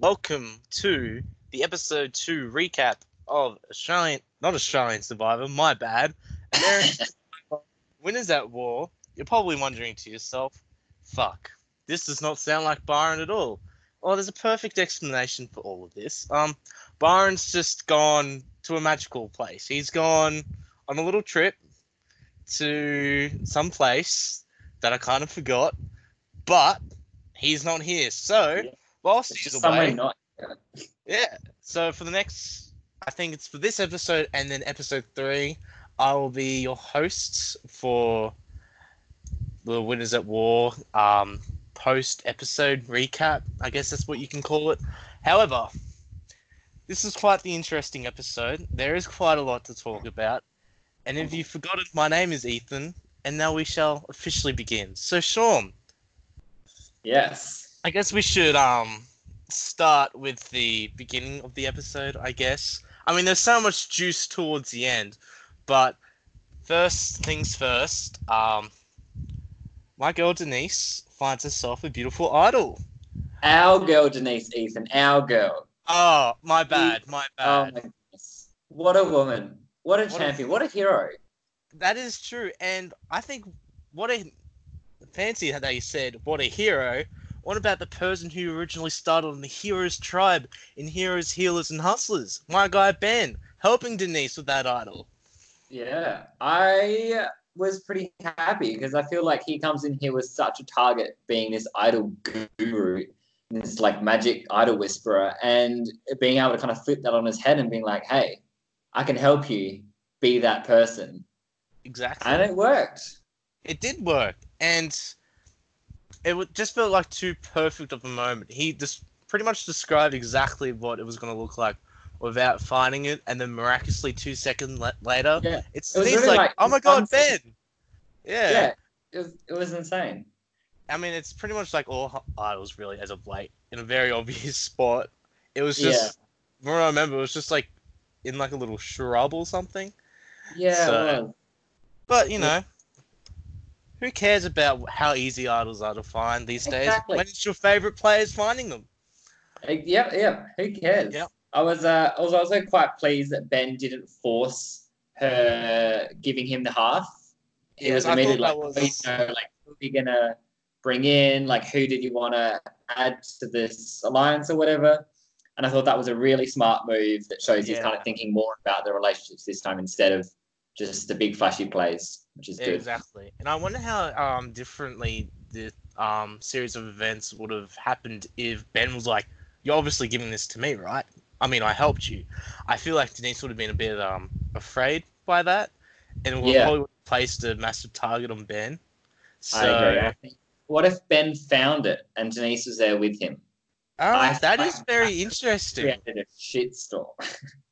welcome to the episode two recap of Australian, not Australian Survivor, my bad. American Winners at War. You're probably wondering to yourself, fuck, this does not sound like Byron at all. Well, there's a perfect explanation for all of this. Um, Byron's just gone to a magical place. He's gone on a little trip to some place that I kind of forgot, but he's not here. So, Yeah. Whilst It's he's away, not. yeah. So for the next, I think it's for this episode and then episode three, I will be your host for the Winners at War um, post episode recap. I guess that's what you can call it. However, this is quite the interesting episode. There is quite a lot to talk about. And if you've forgotten, my name is Ethan, and now we shall officially begin. So, Sean, Yes. I guess we should um start with the beginning of the episode, I guess. I mean there's so much juice towards the end, but first things first, um my girl Denise finds herself a beautiful idol. Our girl, Denise Ethan. Our girl. Oh, my bad, my bad. Oh my goodness. What a woman. What a What a- champion. What a hero. That is true, and I think what a fancy how they said what a hero. What about the person who originally started on the Heroes tribe in Heroes, Healers, and Hustlers? My guy Ben, helping Denise with that idol. Yeah. I was pretty happy because I feel like he comes in here with such a target, being this idol guru, this like magic idol whisperer, and being able to kind of flip that on his head and being like, hey, I can help you be that person. Exactly. And it worked. it did work, and it would just felt like too perfect of a moment. He just pretty much described exactly what it was going to look like without finding it, and then miraculously two seconds la- later, Yeah. it's It really like, like "Oh my god, Ben!" Yeah. Yeah. It was, it was insane. I mean, it's pretty much like all idols really as of late in a very obvious spot. It was just, from what I remember, it was just like in like a little shrub or something. Yeah. So- was. But you Yeah. know, who cares about how easy idols are to find these days? Exactly. When it's your favorite players finding them. Uh, Yeah, yeah. Who cares? Yeah. I was uh, I was also quite pleased that Ben didn't force her giving him the half. He Yes, was immediately like, was- "Oh, you know, like who are we gonna bring in? Like who did you want to add to this alliance or whatever? And I thought that was a really smart move that shows he's kind of thinking more about the relationships this time instead of just the big flashy plays, which is Yeah, good. exactly. And I wonder how um differently the um series of events would have happened if Ben was like, "You're obviously giving this to me, right? I mean, I helped you." I feel like Denise would have been a bit um afraid by that, and would Yeah. probably placed a massive target on Ben. So I agree. I think, what if Ben found it and Denise was there with him? Oh, I- that I- is very interesting. Created a shitstorm.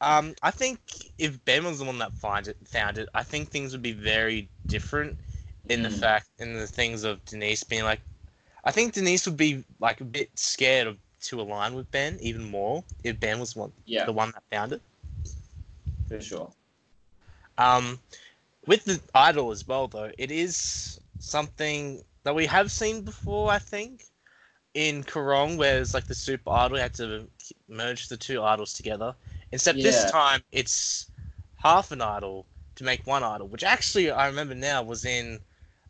Um, I think if Ben was the one that find it, found it, I think things would be very different in the Mm. fact in the things of Denise being like, I think Denise would be like a bit scared of to align with Ben even more if Ben was one Yeah, the one that found it. for sure. Um, with the idol as well though, it is something that we have seen before. I think in Kaoh Rong, where it's like the super idol, you had to merge the two idols together. Except Yeah. this time, it's half an idol to make one idol, which actually I remember now was in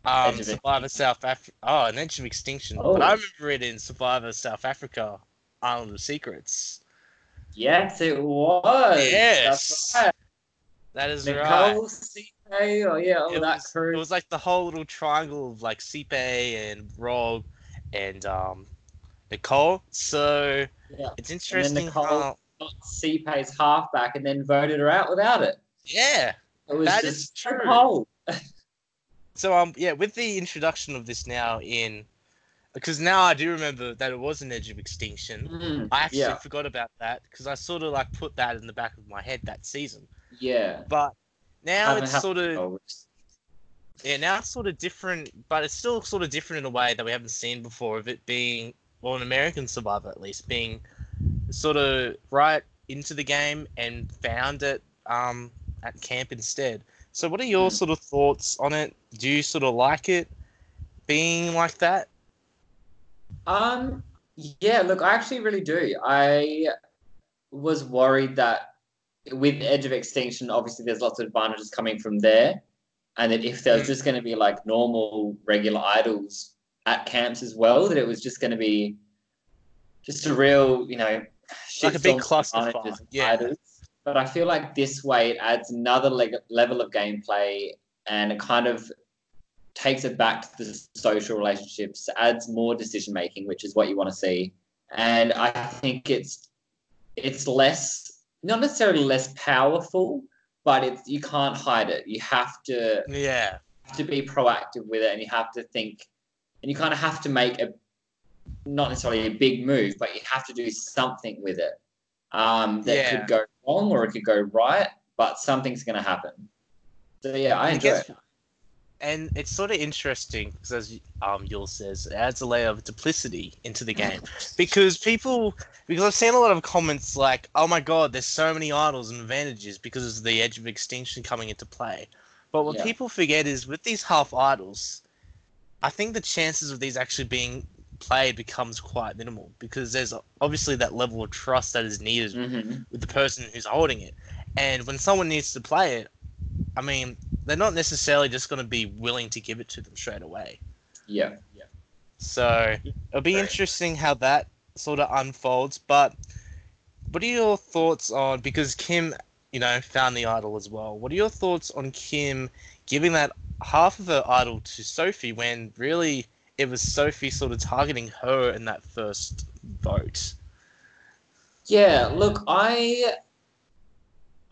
um, Survivor South Africa. Oh, an Edge of Extinction. Oh. But I remember it in Survivor South Africa, Island of Secrets. Yes, it was. Yes. That's right. That is right. Nicole, CK, or yeah, all it that was, crew. it was like the whole little triangle of like Sipe and Rob and um, Nicole. So yeah. it's interesting. Nicole- how, Got CP's halfback and then voted her out without it. yeah. It was That is true. cold. So um yeah, with the introduction of this now in because now I do remember that it was an Edge of Extinction. Mm, I actually yeah, forgot about that because I sort of like put that in the back of my head that season. yeah. But now it's sort of. Yeah, now it's sort of different, but it's still sort of different in a way that we haven't seen before of it being, well, an American Survivor at least, being sort of right into the game and found it um, at camp instead. So, what are your Hmm. sort of thoughts on it? Do you sort of like it being like that? Um, Yeah, look, I actually really do. I was worried that with Edge of Extinction, obviously there's lots of advantages coming from there. And that if there was Mm. just going to be like normal, regular idols at camps as well, that it was just going to be just a real, you know, Like a big clusterfuck, yeah. But I feel like this way it adds another leg- level of gameplay and it kind of takes it back to the social relationships, adds more decision making, which is what you want to see. And I think it's it's less not necessarily less powerful, but it's you can't hide it. You have to Yeah. have to be proactive with it and you have to think and you kind of have to make a not necessarily a big move, but you have to do something with it. Um, that Yeah. could go wrong or it could go right, but something's gonna happen. So yeah, I I guess- it. And it's sort of interesting because, as um, Yul says, it adds a layer of duplicity into the game because people, because I've seen a lot of comments like, "Oh my god, there's so many idols and advantages because of the Edge of Extinction coming into play." But what Yeah. people forget is with these half idols, I think the chances of these actually being played becomes quite minimal because there's obviously that level of trust that is needed Mhm. with the person who's holding it. And when someone needs to play it, I mean, they're not necessarily just going to be willing to give it to them straight away. Yeah. Yeah. So it'll be interesting how that sort of unfolds. But what are your thoughts on because Kim, you know, found the idol as well? What are your thoughts on Kim giving that half of her idol to Sophie when really it was Sophie sort of targeting her in that first vote? Yeah, look, I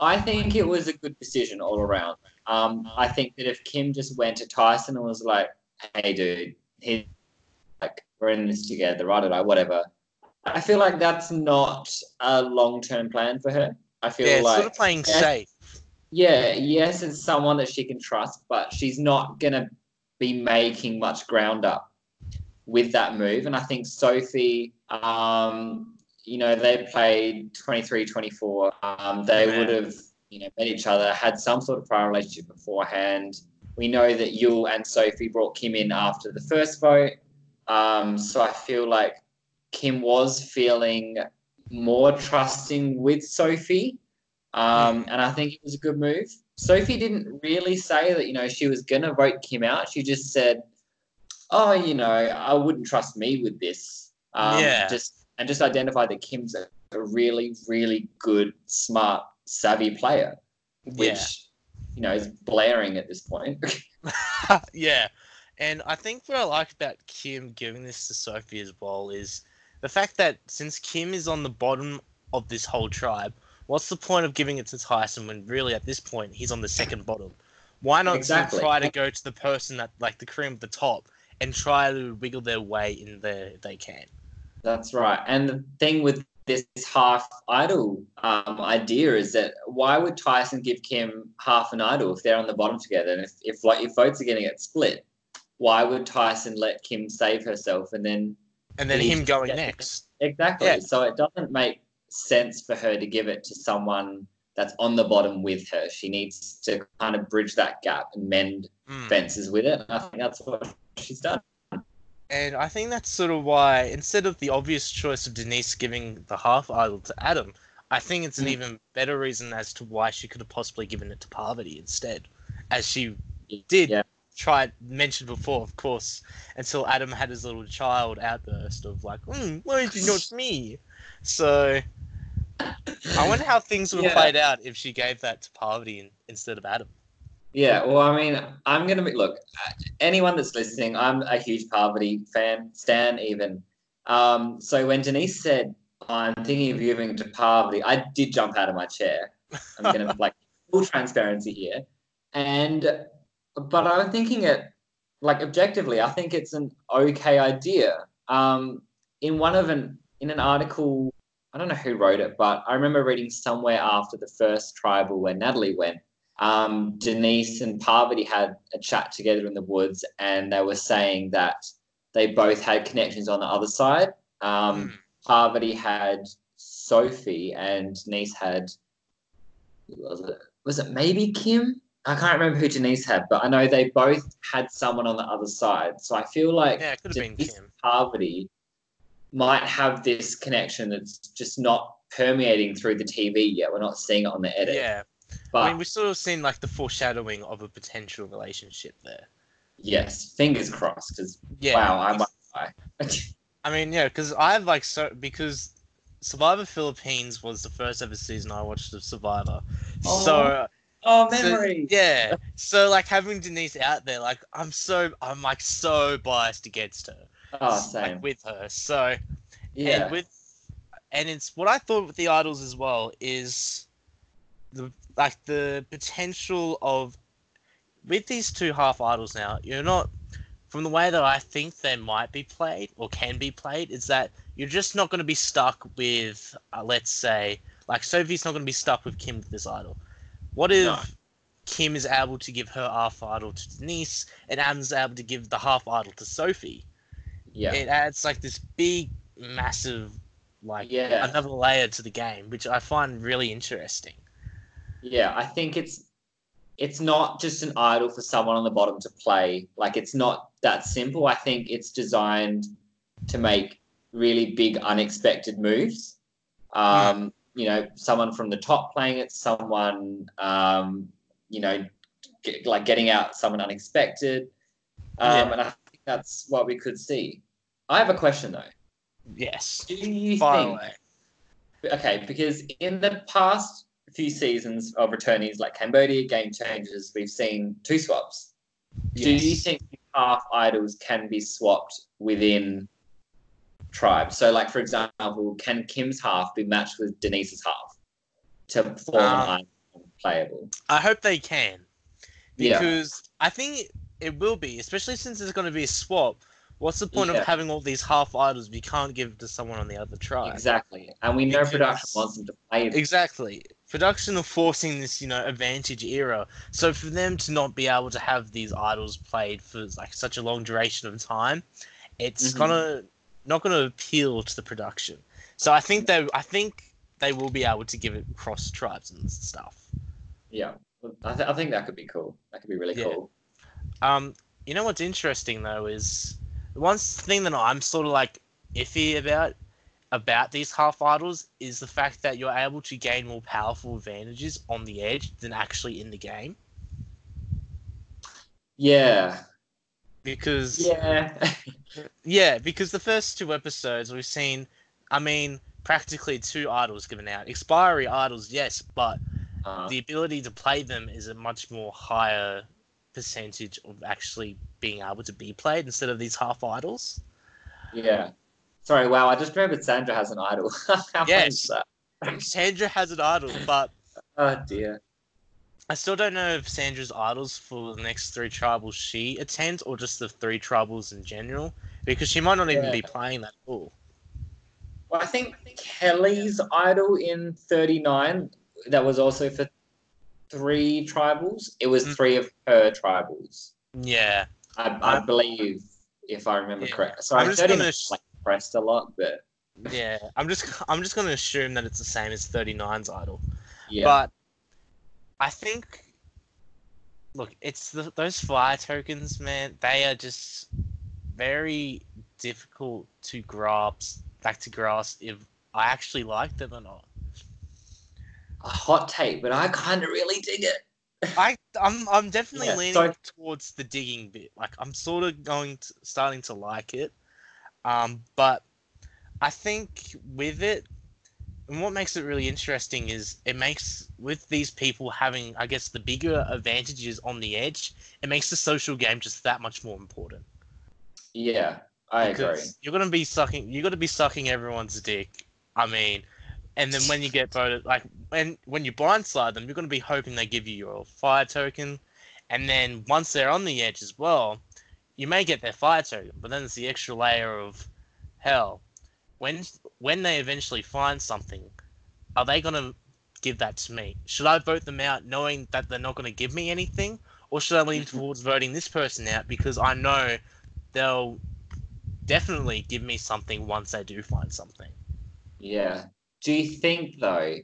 I think it was a good decision all around. Um, I think that if Kim just went to Tyson and was like, "Hey, dude, he, like we're in this together, right? Or whatever," I feel like that's not a long term plan for her. I feel Yeah, like sort of playing safe. yeah, yes, it's someone that she can trust, but she's not gonna be making much ground up with that move. And I think Sophie, um, you know, they played 23 24. Um, they Man. would have, you know, met each other, had some sort of prior relationship beforehand. We know that Yul and Sophie brought Kim in after the first vote. Um, so I feel like Kim was feeling more trusting with Sophie. Um, and I think it was a good move. Sophie didn't really say that, you know, she was going to vote Kim out. She just said, oh, you know, I wouldn't trust me with this. Um, Yeah. Just and just identify that Kim's a, a really, really good, smart, savvy player, which Yeah. you know is blaring at this point. yeah. And I think what I like about Kim giving this to Sophie as well is the fact that since Kim is on the bottom of this whole tribe, what's the point of giving it to Tyson when really at this point he's on the second bottom? Why not Exactly. try to go to the person that like the cream at the top and try to wiggle their way in there if they can? That's right. And the thing with this half idol um, idea is that why would Tyson give Kim half an idol if they're on the bottom together? And if, if like if votes are going to get split, why would Tyson let Kim save herself and then And then him going next. exactly? Yeah. So it doesn't make sense for her to give it to someone that's on the bottom with her. She needs to kind of bridge that gap and mend Mm. fences with it. And I think that's what she's done. And I think that's sort of why, instead of the obvious choice of Denise giving the half idol to Adam, I think it's an Mm. even better reason as to why she could have possibly given it to Parvati instead, as she did Yeah. try mentioned before, of course, until Adam had his little child outburst of like, mm, "Why did you not me?" So I wonder how things would have Yeah. played out if she gave that to Parvati in, instead of Adam. Yeah, well, I mean, I'm gonna be look. Anyone that's listening, I'm a huge Parvati fan, Stan even. Um, so when Denise said, "I'm thinking of giving to Parvati," I did jump out of my chair. I'm gonna like full transparency here, and but I'm thinking it like objectively. I think it's an okay idea. Um, in one of an in an article, I don't know who wrote it, but I remember reading somewhere after the first tribal where Natalie went um, Denise and Parvati had a chat together in the woods, and they were saying that they both had connections on the other side. Um, Mm. Parvati had Sophie, and Denise had was it? Was it maybe Kim? I can't remember who Denise had, but I know they both had someone on the other side. So I feel like Yeah, it could been Denise Kim. Parvati might have this connection that's just not permeating through the TV yet. We're not seeing it on the edit. Yeah. But I mean, we've sort of seen like the foreshadowing of a potential relationship there. yes, fingers crossed. Because Yeah. wow, I might die. I mean, yeah, because I've like so because Survivor Philippines was the first ever season I watched of Survivor. Oh, so oh, So, yeah. So like having Denise out there, like I'm so I'm like so biased against her. Oh, like, same. with her. So Yeah. and with and it's what I thought with the idols as well is the like the potential of with these two half idols now, you're not from the way that I think they might be played or can be played is that you're just not going to be stuck with uh, let's say like Sophie's not going to be stuck with Kim with this idol. What if No. Kim is able to give her half idol to Denise and Adam's able to give the half idol to Sophie? yeah. it adds like this big, massive, like Yeah. another layer to the game, which I find really interesting. Yeah, I think it's it's not just an idol for someone on the bottom to play. Like it's not that simple. I think it's designed to make really big unexpected moves. Um, you know, someone from the top playing it, someone um, you know, get, like getting out someone unexpected. Um, Yeah. and I think that's what we could see. I have a question though. Yes, Do you far think away. Okay, because in the past few seasons of returnees like Cambodia, Game Changers, we've seen two swaps. Do you think half idols can be swapped within tribes? So, like for example, can Kim's half be matched with Denise's half to form Um, an idol playable? I hope they can, Yeah. because I think it will be, especially since there's going to be a swap. What's the point Yeah. of having all these half idols if you can't give to someone on the other tribe? Exactly, and we know Because- production wants them to play. them. Exactly. Production are forcing this, you know, advantage era. So for them to not be able to have these idols played for like such a long duration of time, it's Mhm. gonna not gonna appeal to the production. So I think they I think they will be able to give it cross tribes and stuff. Yeah, I, th- I think that could be cool. That could be really Yeah. cool. Um, you know what's interesting though is the one thing that I'm sort of like iffy about about these half idols is the fact that you're able to gain more powerful advantages on the edge than actually in the game. Yeah, Because yeah, yeah, because the first two episodes we've seen I mean, practically two idols given out. Expiry idols, yes, but uh, the ability to play them is a much more higher percentage of actually being able to be played instead of these half idols. yeah. Sorry, wow! I just remembered Sandra has an idol. Yes. Sandra has an idol, but Oh dear. I still don't know if Sandra's idols for the next three tribals she attends or just the three tribals in general, because she might not even Yeah. be playing that at all. Well, I think Kellee's idol in 39, that was also for three tribals. It was Mm. three of her tribals. Yeah, I, I believe, if I remember Yeah. correctly. Sorry, I'm I'm just gonna sh- like pressed a lot, but yeah. I'm just I'm just gonna assume that it's the same as 39's idol. yeah. But I think, look, it's the, those fire tokens, man. They are just very difficult to grasp, Back to grasp if I actually like them or not. a hot take, but I kind of really dig it. I I'm I'm definitely Yeah, leaning so- towards the digging bit. Like I'm sort of going to, starting to like it, um, but I think with it, and what makes it really interesting is it makes with these people having, I guess, the bigger advantages on the edge. It makes the social game just that much more important. Yeah, I agree. You're gonna be sucking. You're gonna be sucking everyone's dick. I mean, and then when you get voted, like when when you blindside them, you're gonna be hoping they give you your fire token, and then once they're on the edge as well, you may get their fire token, but then it's the extra layer of hell. When when they eventually find something, are they gonna give that to me? Should I vote them out knowing that they're not gonna give me anything, or should I lean towards voting this person out because I know they'll definitely give me something once they do find something. Yeah. Do you think though?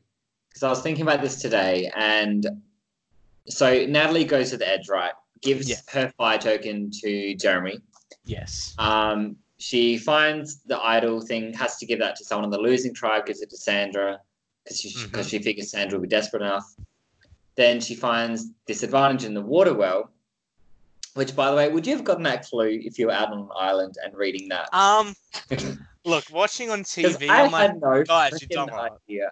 Because I was thinking about this today, and so Natalie goes to the edge, right? Gives Yeah. her fire token to Jeremy. Yes. Um, she finds the idol thing, has to give that to someone on the losing tribe, gives it to Sandra because she because Mhm. she figures Sandra will be desperate enough. Then she finds disadvantage in the water well, which, by the way, would you have gotten that clue if you were out on an island and reading that? Um, look, watching on TV, I I'm like, had no guys, you freaking dumbass. idea.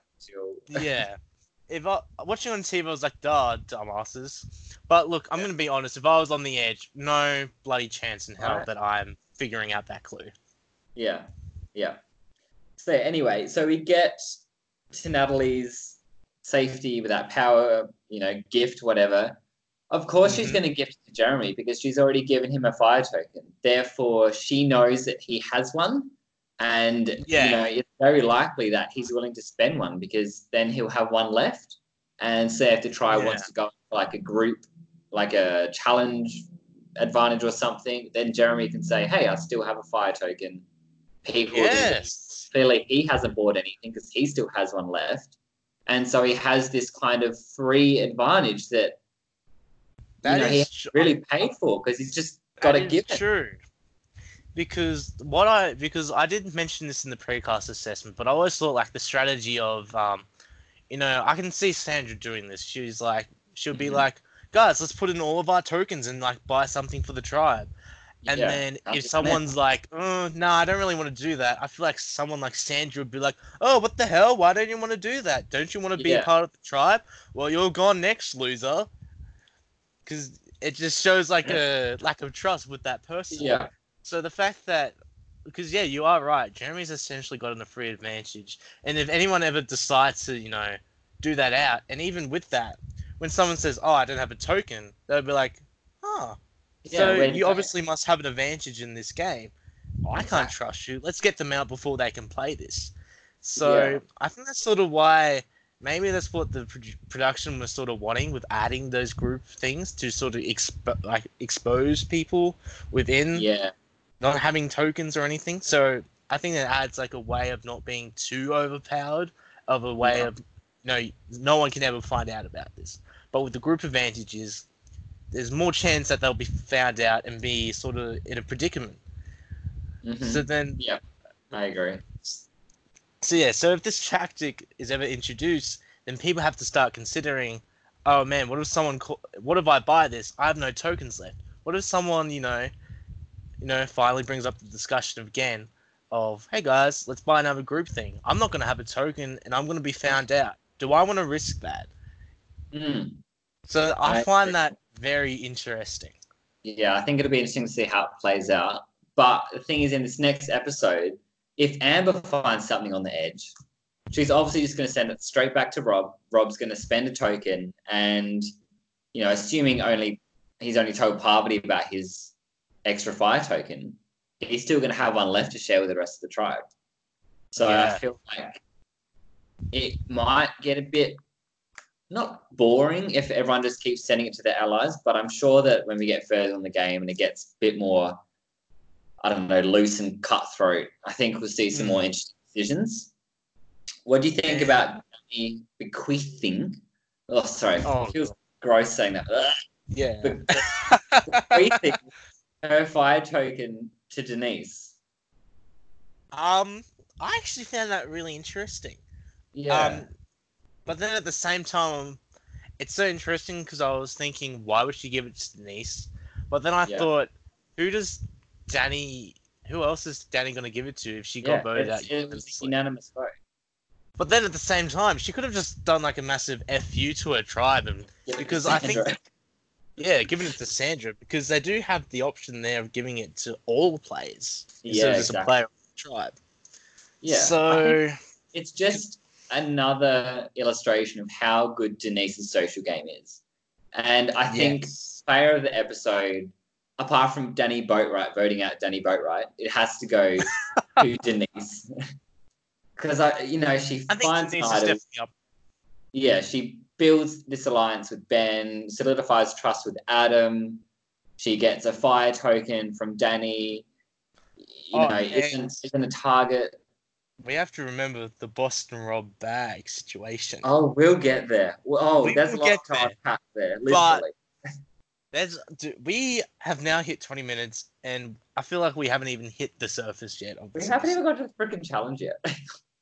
Yeah. If I watching on TV, I was like, "Duh, dumbasses." But look, I'm gonna be honest. If I was on the edge, no bloody chance in hell Alright. that I'm figuring out that clue. Yeah, yeah. So anyway, so we get to Natalie's safety with that power, you know, gift, whatever. Of course, she's Mhm. going to gift it to Jeremy because she's already given him a fire token. Therefore, she knows that he has one, and Yeah. you know, it's very likely that he's willing to spend one because then he'll have one left. And say if the tribe Yeah. wants to go like a group, like a challenge advantage or something, then Jeremy can say, "Hey, I still have a fire token." People will do this. Yes. clearly he hasn't bought anything because he still has one left, and so he has this kind of free advantage that That you know, he really paid for because he's just got to give it. true. Because what I because I didn't mention this in the precast assessment, but I always thought like the strategy of um, you know, I can see Sandra doing this. She's like she'll be Mhm. like, guys, let's put in all of our tokens and like buy something for the tribe. And Yeah, then if someone's like, oh, no, I don't really want to do that, I feel like someone like Sandra would be like, oh, what the hell? Why don't you want to do that? Don't you want to be Yeah. a part of the tribe? Well, you're gone next, loser. Because it just shows like a lack of trust with that person. Yeah, So the fact that, because yeah, you are right. Jeremy's essentially gotten a free advantage, and if anyone ever decides to, you know, do that out, and even with that, when someone says, "Oh, I don't have a token," they'll be like, "Oh, yeah. so you obviously must have an advantage in this game. I can't trust you. Let's get them out before they can play this." So Yeah. I think that's sort of why. Maybe that's what the produ- production was sort of wanting with adding those group things to sort of expo- like expose people within yeah, not having tokens or anything. So I think it adds like a way of not being too overpowered, of a way Yeah. of you know no one can ever find out about this. But with the group advantages, there's more chance that they'll be found out and be sort of in a predicament. mhm, So then, yeah, I agree. so yeah, so if this tactic is ever introduced, then people have to start considering, oh man, what if someone, call, what if I buy this? I have no tokens left. What if someone, you know, you know, finally brings up the discussion again of, hey guys, let's buy another group thing. I'm not gonna have a token, and I'm gonna be found out. Do I want to risk that? Mm. So I, I find that very interesting. Yeah, I think it'll be interesting to see how it plays out. But the thing is, in this next episode, if Amber finds something on the edge, she's obviously just going to send it straight back to Rob. Rob's going to spend a token, and you know, assuming only he's only told Parvati about his extra fire token, he's still going to have one left to share with the rest of the tribe. So Yeah. I feel like it might get a bit not boring if everyone just keeps sending it to their allies, but I'm sure that when we get further in the game and it gets a bit more, I don't know, loose and cutthroat, I think we'll see some Mm. more interesting decisions. What do you think about the bequeathing? Oh, sorry, Oh, it feels gross saying that. Yeah. Bequeathing fire token to Denise. um, I actually found that really interesting. Yeah, Um, but then at the same time, it's so interesting because I was thinking, why would she give it to Denise? But then I Yeah. thought, who does Danni? Who else is Danni going to give it to if she yeah, got voted out? it was unanimous vote. But then at the same time, she could have just done like a massive fu to her tribe and Yeah, Because I think-. Yeah, giving it to Sandra because they do have the option there of giving it to all players instead Yeah, of just a player of the tribe. yeah. So it's just another illustration of how good Denise's social game is. And I think yes. player of the episode, apart from Danni Boatwright voting out Danni Boatwright, it has to go to Denise. Because I, you know, she I finds Denise is idols. definitely up. Yeah, she builds this alliance with Ben, solidifies trust with Adam. She gets a fire token from Danni. You Oh, know, isn't isn't a target. We have to remember the Boston Rob bag situation. Oh, we'll get there. Oh, We there's a lot to there. unpack there, But- There's we have now hit 20 minutes, and I feel like we haven't even hit the surface yet. Of We haven't even got to the freaking challenge yet.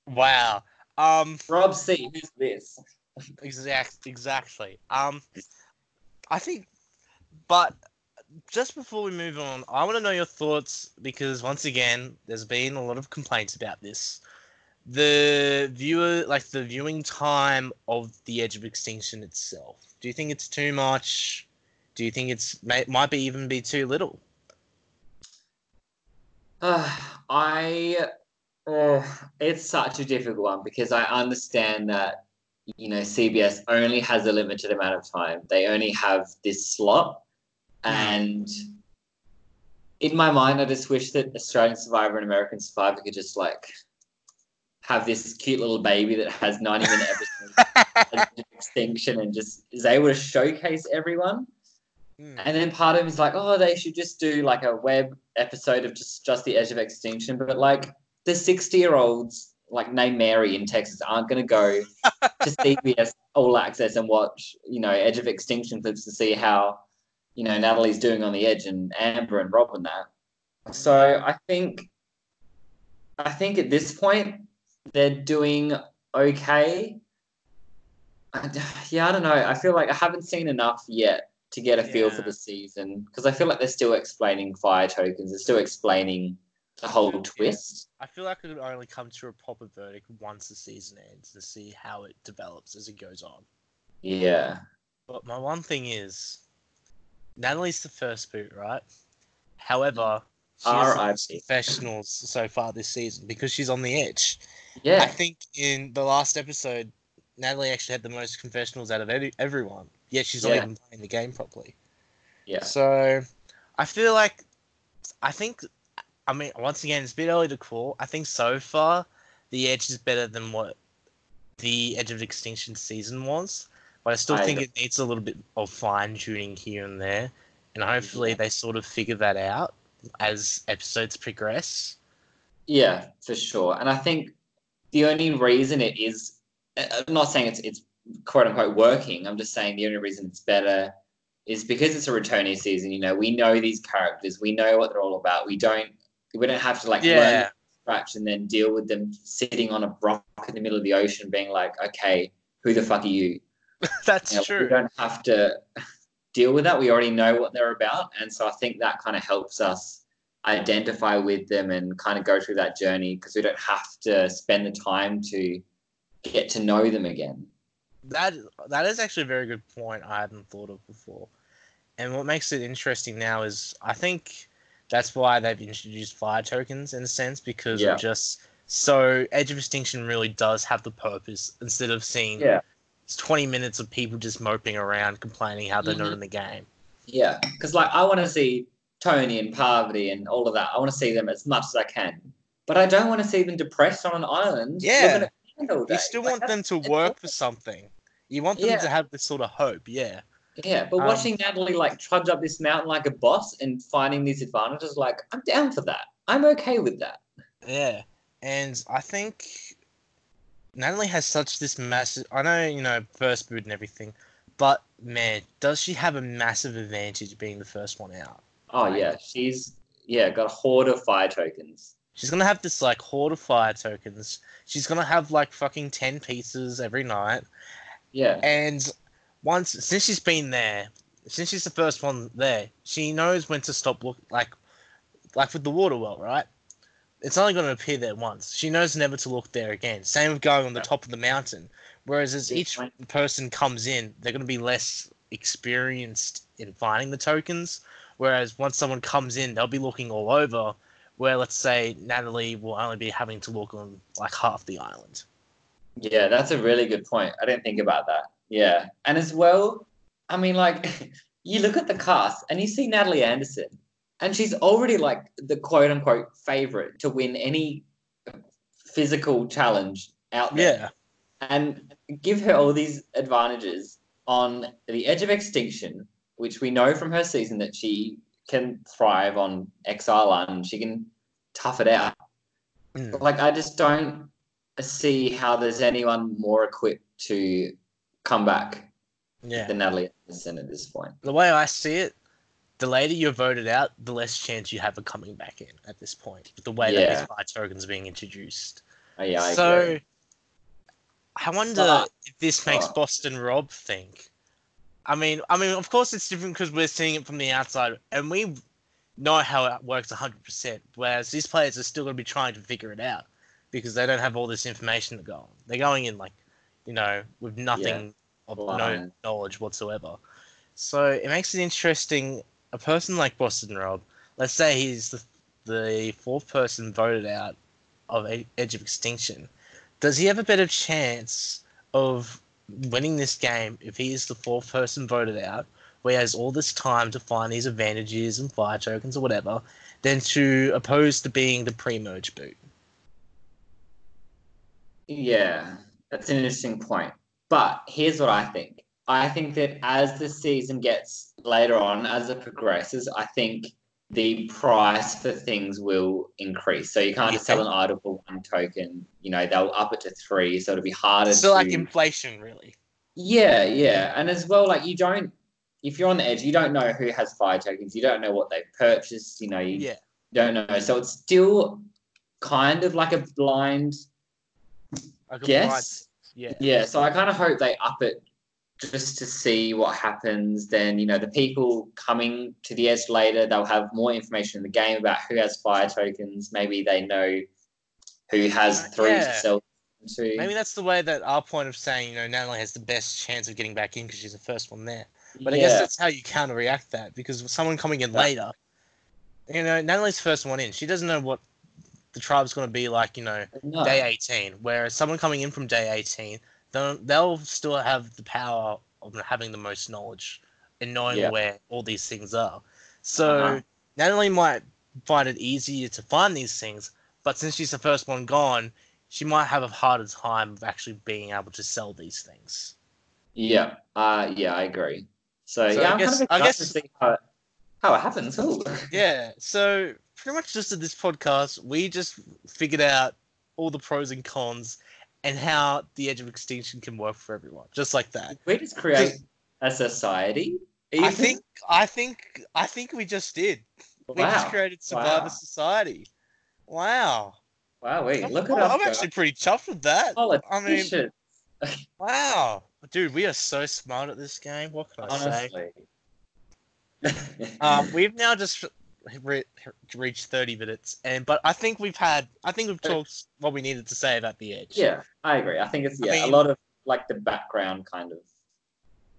Wow. Um. Rob C, who's this? Exact. Exactly. Um. I think, but just before we move on, I want to know your thoughts because once again, there's been a lot of complaints about this. The viewer, like the viewing time of the Edge of Extinction itself. Do you think it's too much? Do you think it's may, might be even be too little? Uh, I, oh, it's such a difficult one because I understand that you know CBS only has a limited amount of time. They only have this slot, and in my mind, I just wish that Australian Survivor and American Survivor could just like have this cute little baby that has ninety minute episodes of extinction and just is able to showcase everyone. Hmm. And then part of him is like, oh, they should just do like a web episode of just just the edge of extinction. But like the sixty year olds like named Mary in Texas aren't going to go to CBS All Access and watch you know Edge of Extinction clips to see how you know Natalie's doing on the edge and Amber and Rob and that. So I think I think at this point they're doing okay. I, yeah, I don't know. I feel like I haven't seen enough yet to get a feel for the season because I feel like they're still explaining fire tokens. They're still explaining the whole Yeah. twist. I feel like it would only come to a proper verdict once the season ends to see how it develops as it goes on. Yeah. But my one thing is, Natalie's the first boot, right? However, she has the confessionals so far this season because she's on the edge. Yeah. I think in the last episode, Natalie actually had the most confessionals out of any, everyone. Yet she's not even playing the game properly. Yeah. So I feel like I think I mean once again it's a bit early to call. I think so far the Edge is better than what the Edge of Extinction season was. But I still I think it needs a little bit of fine tuning here and there. And hopefully Yeah. they sort of figure that out as episodes progress. Yeah, for sure. And I think the only reason it is, uh, I'm not saying it's it's quote unquote working. I'm just saying the only reason it's better is because it's a returning season. You know, we know these characters, we know what they're all about. We don't we don't have to like learn Yeah. from scratch and then deal with them sitting on a rock in the middle of the ocean, being like, okay, who the fuck are you? That's You know, true. We don't have to deal with that. We already know what they're about. And so I think that kind of helps us identify with them and kind of go through that journey because we don't have to spend the time to get to know them again. That that is actually a very good point I hadn't thought of before. And what makes it interesting now is I think that's why they've introduced fire tokens in a sense because Yeah. just so Edge of Extinction really does have the purpose instead of seeing Yeah. it's 20 minutes of people just moping around complaining how they're not Mhm. in the game. Yeah. Because, like, I want to see Tony and Parvati and all of that. I want to see them as much as I can. But I don't want to see them depressed on an island. Yeah. living at the end all day. You still Like, want them to work for something. You want them Yeah. to have this sort of hope, yeah. Yeah, but Um, watching Natalie like trudge up this mountain like a boss and finding these advantages, like I'm down for that. I'm okay with that. Yeah, and I think Natalie has such this massive. I know you know first boot and everything, but man, does she have a massive advantage being the first one out? Oh Right. yeah, she's yeah got a horde of fire tokens. She's gonna have this like horde of fire tokens. She's gonna have like fucking ten pieces every night, Yeah, and once since she's been there, since she's the first one there, she knows when to stop. Look like, like with the water well, right? It's only going to appear there once. She knows never to look there again. Same with going on the top of the mountain. Whereas as each person comes in, they're going to be less experienced in finding the tokens. Whereas once someone comes in, they'll be looking all over. Where let's say Natalie will only be having to look on like half the island. yeah, that's a really good point. I didn't think about that. Yeah, and as well, I mean, like you look at the cast and you see Natalie Anderson, and she's already like the quote unquote favorite to win any physical challenge out there. Yeah, and give her all these advantages on the edge of extinction, which we know from her season that she can thrive on Exile Island. She can tough it out. Mm. Like I just don't see how there's anyone more equipped to come back yeah. than Natalie Anderson at this point. the way I see it, the later you're voted out, the less chance you have of coming back in at this point. With the way that Yeah. these fire tokens are being introduced. Oh, yeah, I so agree. I wonder if this makes Boston Rob think. I mean, I mean, of course it's different because we're seeing it from the outside, and we know how it works 100%. Whereas these players are still going to be trying to figure it out because they don't have all this information to go on. They're going in like, you know, with nothing of no knowledge whatsoever. So it makes it interesting. A person like Boston Rob, let's say he's the the fourth person voted out of Edge of Extinction. Does he have a better chance of winning this game if he is the fourth person voted out, where he has all this time to find these advantages and fire tokens or whatever, than to opposed to being the pre-merge boot? Yeah, that's an interesting point. But here's what I think. I think that as the season gets later on, as it progresses, I think the price for things will increase. So you can't just sell an item for one token. You know, they'll up it to three, so it'll be harder So to. like inflation, really. Yeah, yeah, and as well, like you don't. If you're on the edge, you don't know who has fire tokens. You don't know what they've purchased. You know, you Yeah. don't know. So it's still kind of like a blind Guess. Yeah. Yeah, so I kind of hope they up it just to see what happens. Then, you know, the people coming to the edge later, they'll have more information in the game about who has fire tokens. Maybe they know who has three Yeah. to sell to. Maybe that's the way that our point of saying, you know, Natalie has the best chance of getting back in because she's the first one there. But I guess that's how you counter react that because someone coming in Yeah. later, you know, Natalie's first one in. She doesn't know what the tribe's going to be like, you know, no. day 18. Whereas someone coming in from day 18, they'll, they'll still have the power of having the most knowledge and knowing Yeah. where all these things are. So Uh-huh. Natalie might find it easier to find these things, but since she's the first one gone, she might have a harder time of actually being able to sell these things. Yeah, uh, yeah, I agree. So, So yeah, I I'm guess- kind I of excited guess- to see how it, how it happens. Ooh. Yeah, so pretty much just at this podcast, we just figured out all the pros and cons and how the edge of extinction can work for everyone, just like that. we just create a society. I think, I think, I think we just did. Wow. We just created Survivor Wow. Society. Wow. Wow, wait, I'm, look at I'm go. actually pretty chuffed with that. I mean, wow, dude, we are so smart at this game. What can I say? honestly. Um, we've now just re- reached 30 minutes, and but I think we've had, I think we've uh, talked what we needed to say about the edge. yeah, I agree. I think it's I yeah mean- a lot of like the background kind of.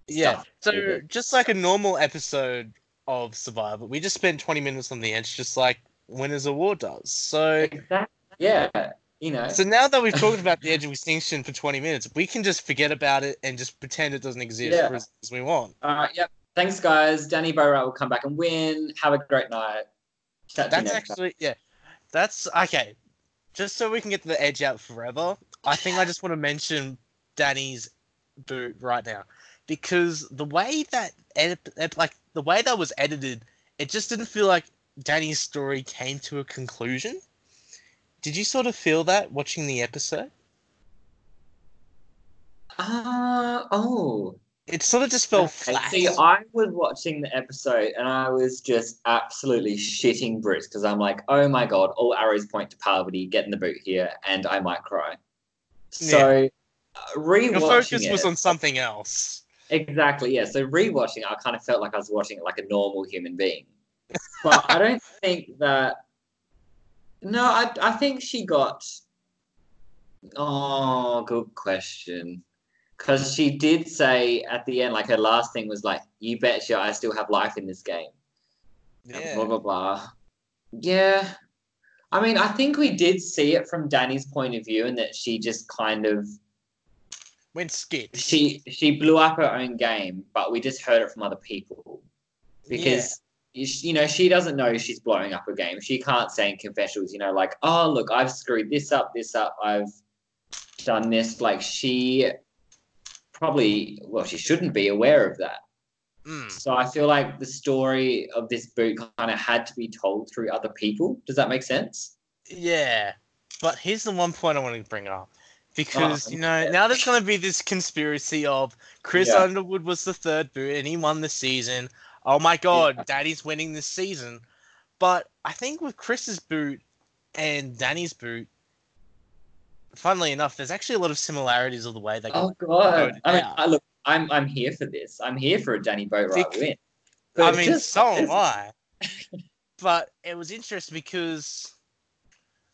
Yeah. stuff So just like a normal episode of Survivor, we just spent 20 minutes on the edge, just like Winners of War does. So, Exactly. Yeah, you know. so now that we've talked about the edge of extinction for 20 minutes, we can just forget about it and just pretend it doesn't exist Yeah. as, as we want. All right. Yep. Thanks, guys. Danni Boatwright will come back and win. Have a great night. To That's next time. actually yeah. That's okay. Just so we can get the edge out forever, I think I just want to mention Danni's boot right now because the way that ed- like the way that was edited, it just didn't feel like Danni's story came to a conclusion. Did you sort of feel that watching the episode? Ah, oh. It sort of just felt Okay, flat. See, I was watching the episode and I was just absolutely shitting bricks because I'm like, oh my god, all arrows point to Parvati, get in the boot here, and I might cry. So, uh, rewatching Your focus it, was on something else. exactly yeah. So rewatching, it, I kind of felt like I was watching it like a normal human being. But I don't think that. No, I I think she got. Oh, good question. Because she did say at the end, like her last thing was like, "You betcha, I still have life in this game." Yeah. Blah blah blah. Yeah, I mean, I think we did see it from Danni's point of view, and that she just kind of Went skit. she she blew up her own game, but we just heard it from other people because you you know she doesn't know she's blowing up her game. She can't say in confessionals, you know, like, "Oh, look, I've screwed this up, this up, I've done this." Like she probably, well, she shouldn't be aware of that. Mm. So I feel like the story of this boot kind of had to be told through other people. Does that make sense? Yeah, but here's the one point I want to bring up because Oh, you know yeah. now there's going to be this conspiracy of Chris Yeah. Underwood was the third boot and he won the season. oh my god, Daddy's winning this season. But I think with Chris's boot and Danny's boot, funnily enough, there's actually a lot of similarities of the way they. Oh god! I mean, out. I look, I'm I'm here for this. I'm here for a Danni Boatwright Vic- win. I But mean, just- so am I. but it was interesting because,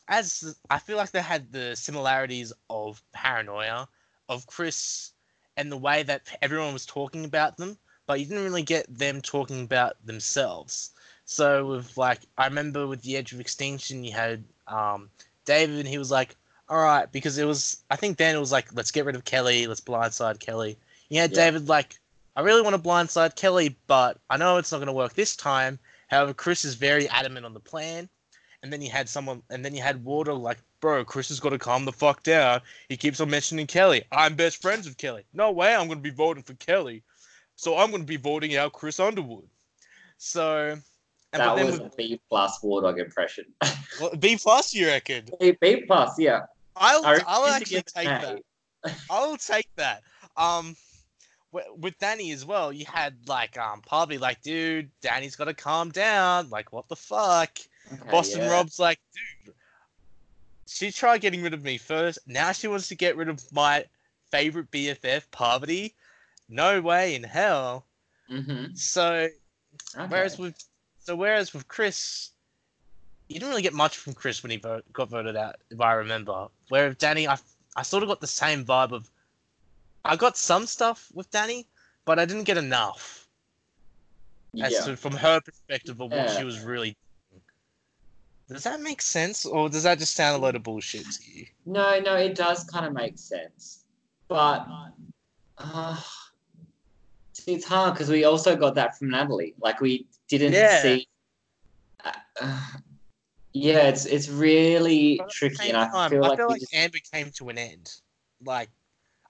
as I feel like they had the similarities of paranoia, of Chris, and the way that everyone was talking about them, but you didn't really get them talking about themselves. So with like, I remember with the Edge of Extinction, you had um, David, and he was like, "All right," because it was I think then it was like, "Let's get rid of Kellee, let's blindside Kellee." You had Yeah. David like, "I really want to blindside Kellee, but I know it's not going to work this time." However, Chris is very adamant on the plan. And then you had someone, and then you had Water like, bro, Chris has got to calm the fuck down. He keeps on mentioning Kellee. I'm best friends with Kellee. No way I'm going to be voting for Kellee. So I'm going to be voting out Chris Underwood. So, and that was with, a B plus War Dog impression. B plus, you reckon? B, B plus, yeah. I'll, I'll actually take that. I'll take that. Um, with Danni as well, you had like um probably like, dude, Danni's got to calm down. Like, what the fuck? Okay, Boston yeah. Rob's like, dude, she tried getting rid of me first. Now she wants to get rid of my favorite BFF, Parvati. No way in hell. Mhm. So Okay. whereas with so whereas with Chris, you didn't really get much from Chris when he vote, got voted out, if I remember. Where with Danni, I I sort of got the same vibe of. I got some stuff with Danni, but I didn't get enough as yeah. to from her perspective of what Yeah. she was really. Does that make sense, or does that just sound a load of bullshit to you? No, no, it does kind of make sense, but uh, it's hard because we also got that from Natalie. Like we didn't Yeah. see. Uh, yeah, it's it's really But at the tricky, and I time, feel I like, feel like just, Amber came to an end. Like,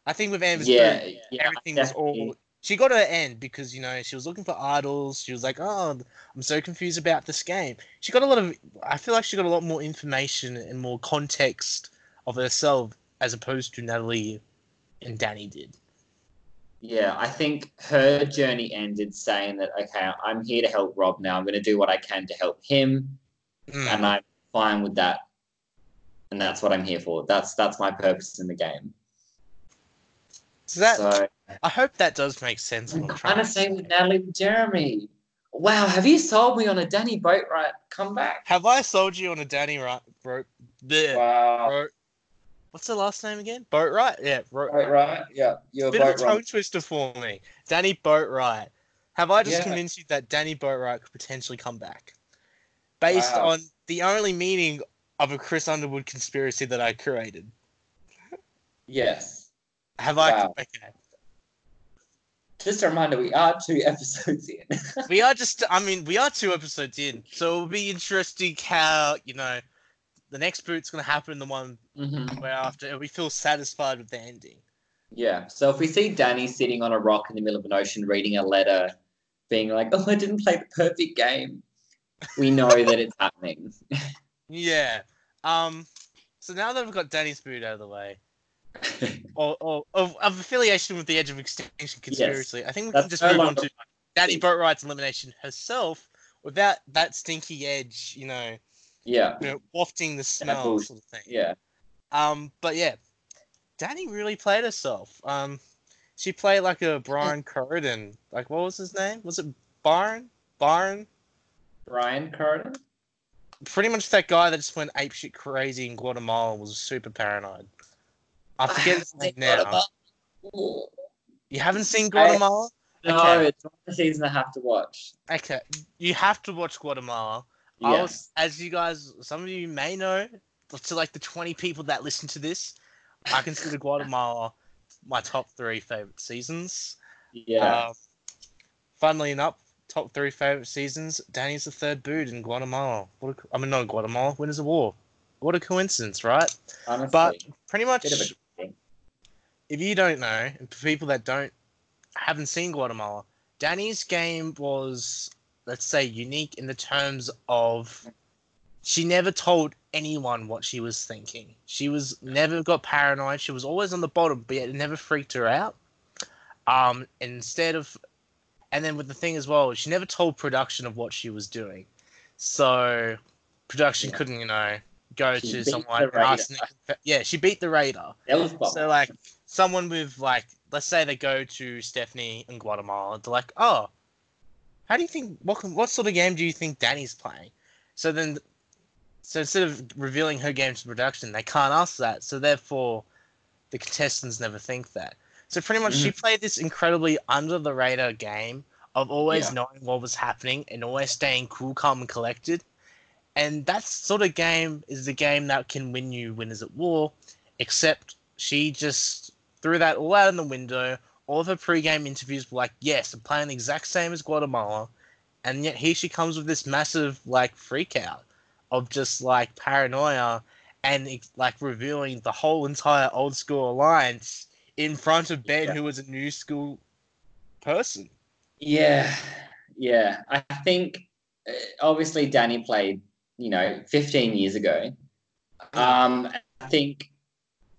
I think with Amber's yeah, yeah, everything was all. She got her end because you know she was looking for idols. She was like, "Oh, I'm so confused about this game." She got a lot of. I feel like she got a lot more information and more context of herself as opposed to Natalie and Danni did. Yeah, I think her journey ended saying that okay, I'm here to help Rob now. I'm going to do what I can to help him, Mm. and I'm fine with that. And that's what I'm here for. That's that's my purpose in the game. So that so I hope that does make sense. I'm kind of to same say. with Natalie and Jeremy. Wow, have you sold me on a Danni boat Boatwright comeback? Have I sold you on a Danni right? The Wow. bro, what's the last name again? Boat right? Yeah, Ro- Boatwright? Yeah, you're bit of a tongue twister for me. Danni Boatwright. Have I just Yeah. convinced you that Danni Boatwright could potentially come back? Based Wow. on the only meaning of a Chris Underwood conspiracy that I created. Yes. Have I? Wow. Okay. Just a reminder, we are two episodes in. We are just, I mean, we are two episodes in. So it'll be interesting how, you know, the next boot's going to happen, the one Mhm. where after we feel satisfied with the ending. Yeah. So if we see Danni sitting on a rock in the middle of an ocean reading a letter, being like, "Oh, I didn't play the perfect game," we know that it's happening. Yeah. Um. So now that we've got Danni's boot out of the way, or, or of, of affiliation with the Edge of Extinction conspiracy, I think we can just move on to Danni Boatwright's elimination herself without that stinky edge, you know, yeah. you know wafting the smell sort of thing. Yeah. Um. But yeah, Danni really played herself. Um. She played like a Brian Corridan. Like what was his name? Was it Byron? Byron? Brian Curtin. pretty much that guy that just went apeshit crazy in Guatemala was super paranoid. I forget his name now. You haven't seen Guatemala? No, Okay. it's not the season I have to watch. Okay, you have to watch Guatemala. I was, as you guys, some of you may know, to like the twenty people that listen to this, I consider Guatemala my top three favorite seasons. Yeah. Um, funnily enough, top three favorite seasons. Danni's the third boot in Guatemala. What a, I mean, not Guatemala. Winners of War. What a coincidence, right? honestly. But pretty much, bit of a if you don't know, and for people that don't haven't seen Guatemala, Danni's game was, let's say, unique in the terms of she never told anyone what she was thinking. She was never got paranoid. She was always on the bottom, but yet it never freaked her out. Um, instead of And then with the thing as well, she never told production of what she was doing, so production Yeah. couldn't, you know, go She to someone and ask. Yeah, she beat the Raider. That was Bob. So like someone with like let's say they go to Stephenie in Guatemala, they're like, oh, how do you think what what sort of game do you think Danni's playing? So then, so instead of revealing her game to production, they can't ask that. So therefore, the contestants never think that. So pretty much, she mm-hmm. played this incredibly under the radar game of always Yeah. knowing what was happening and always staying cool, calm, and collected. And that sort of game is the game that can win you winners at war. Except she just threw that all out in the window. All of her pre-game interviews were like, "Yes, I'm playing the exact same as Guatemala," and yet here she comes with this massive like freak out of just like paranoia and like revealing the whole entire old school alliance in front of Ben, Yeah. who was a new school person. Yeah, yeah. I think uh, obviously Danni played, you know, 15 years ago. Um, I think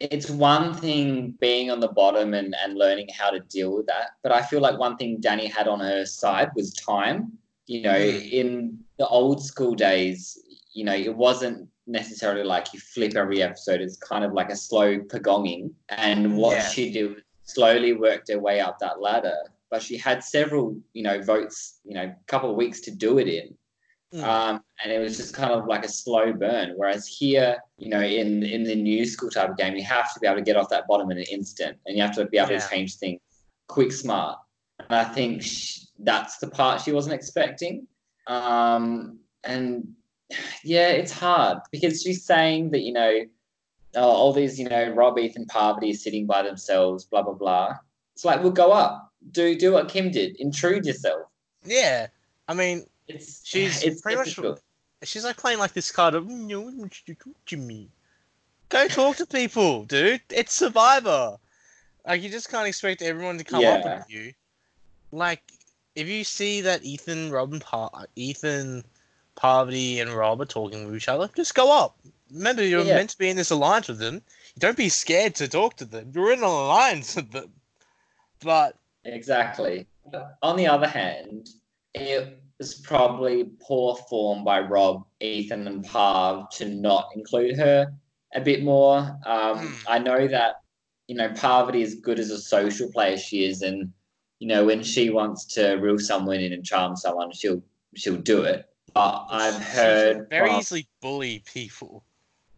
it's one thing being on the bottom and, and learning how to deal with that. But I feel like one thing Danni had on her side was time. You know, Mm. in the old school days, you know, it wasn't necessarily like you flip every episode. It's kind of like a slow pagonging. And what Yeah. she did was slowly worked her way up that ladder. But she had several, you know, votes, you know, a couple of weeks to do it in. Mm. Um, and it was just kind of like a slow burn. Whereas here, you know, in in the new school type of game, you have to be able to get off that bottom in an instant, and you have to be able Yeah. to change things quick, smart. And I think sh that's the part she wasn't expecting. Um, and yeah, it's hard because she's saying that you know, oh, all these you know, Rob, Ethan, Parvati sitting by themselves, blah blah blah. It's like, we'll go up, do do what Kim did, intrude yourself. Yeah, I mean, It's She's it's pretty much- she's like playing like this card of "Mm, no one wants to talk to me. Go talk to people, dude. It's Survivor. Like you just can't expect everyone to come up with you. Like if you see that Ethan, Rob, and Par- uh, Ethan, Parvati, and Rob are talking with each other, just go up. Remember, you're Yeah. meant to be in this alliance with them. Don't be scared to talk to them. You're in an alliance with them. But Exactly. On the other hand, it was probably poor form by Rob, Ethan, and Parv to not include her a bit more. Um, Hmm. I know that you know Parvati is good as a social player she is, and you know when she wants to reel someone in and charm someone, she'll she'll do it. I've heard very from- easily bully people.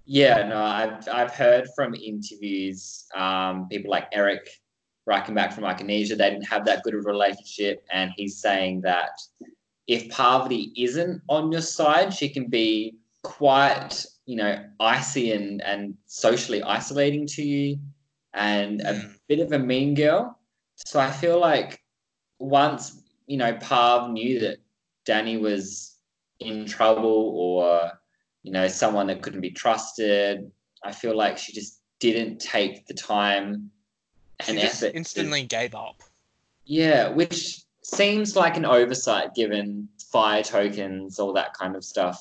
yeah, no, I've I've heard from interviews, um, people like Eric Reichenbach from Micronesia, they didn't have that good of a relationship, and he's saying that if Parvati isn't on your side, she can be quite, you know, icy and and socially isolating to you, and a Mm. bit of a mean girl. So I feel like once you know Parv knew that Danni was in trouble or you know, someone that couldn't be trusted. I feel like she just didn't take the time She and just effort. to- instantly gave up. yeah, which seems like an oversight given fire tokens, all that kind of stuff.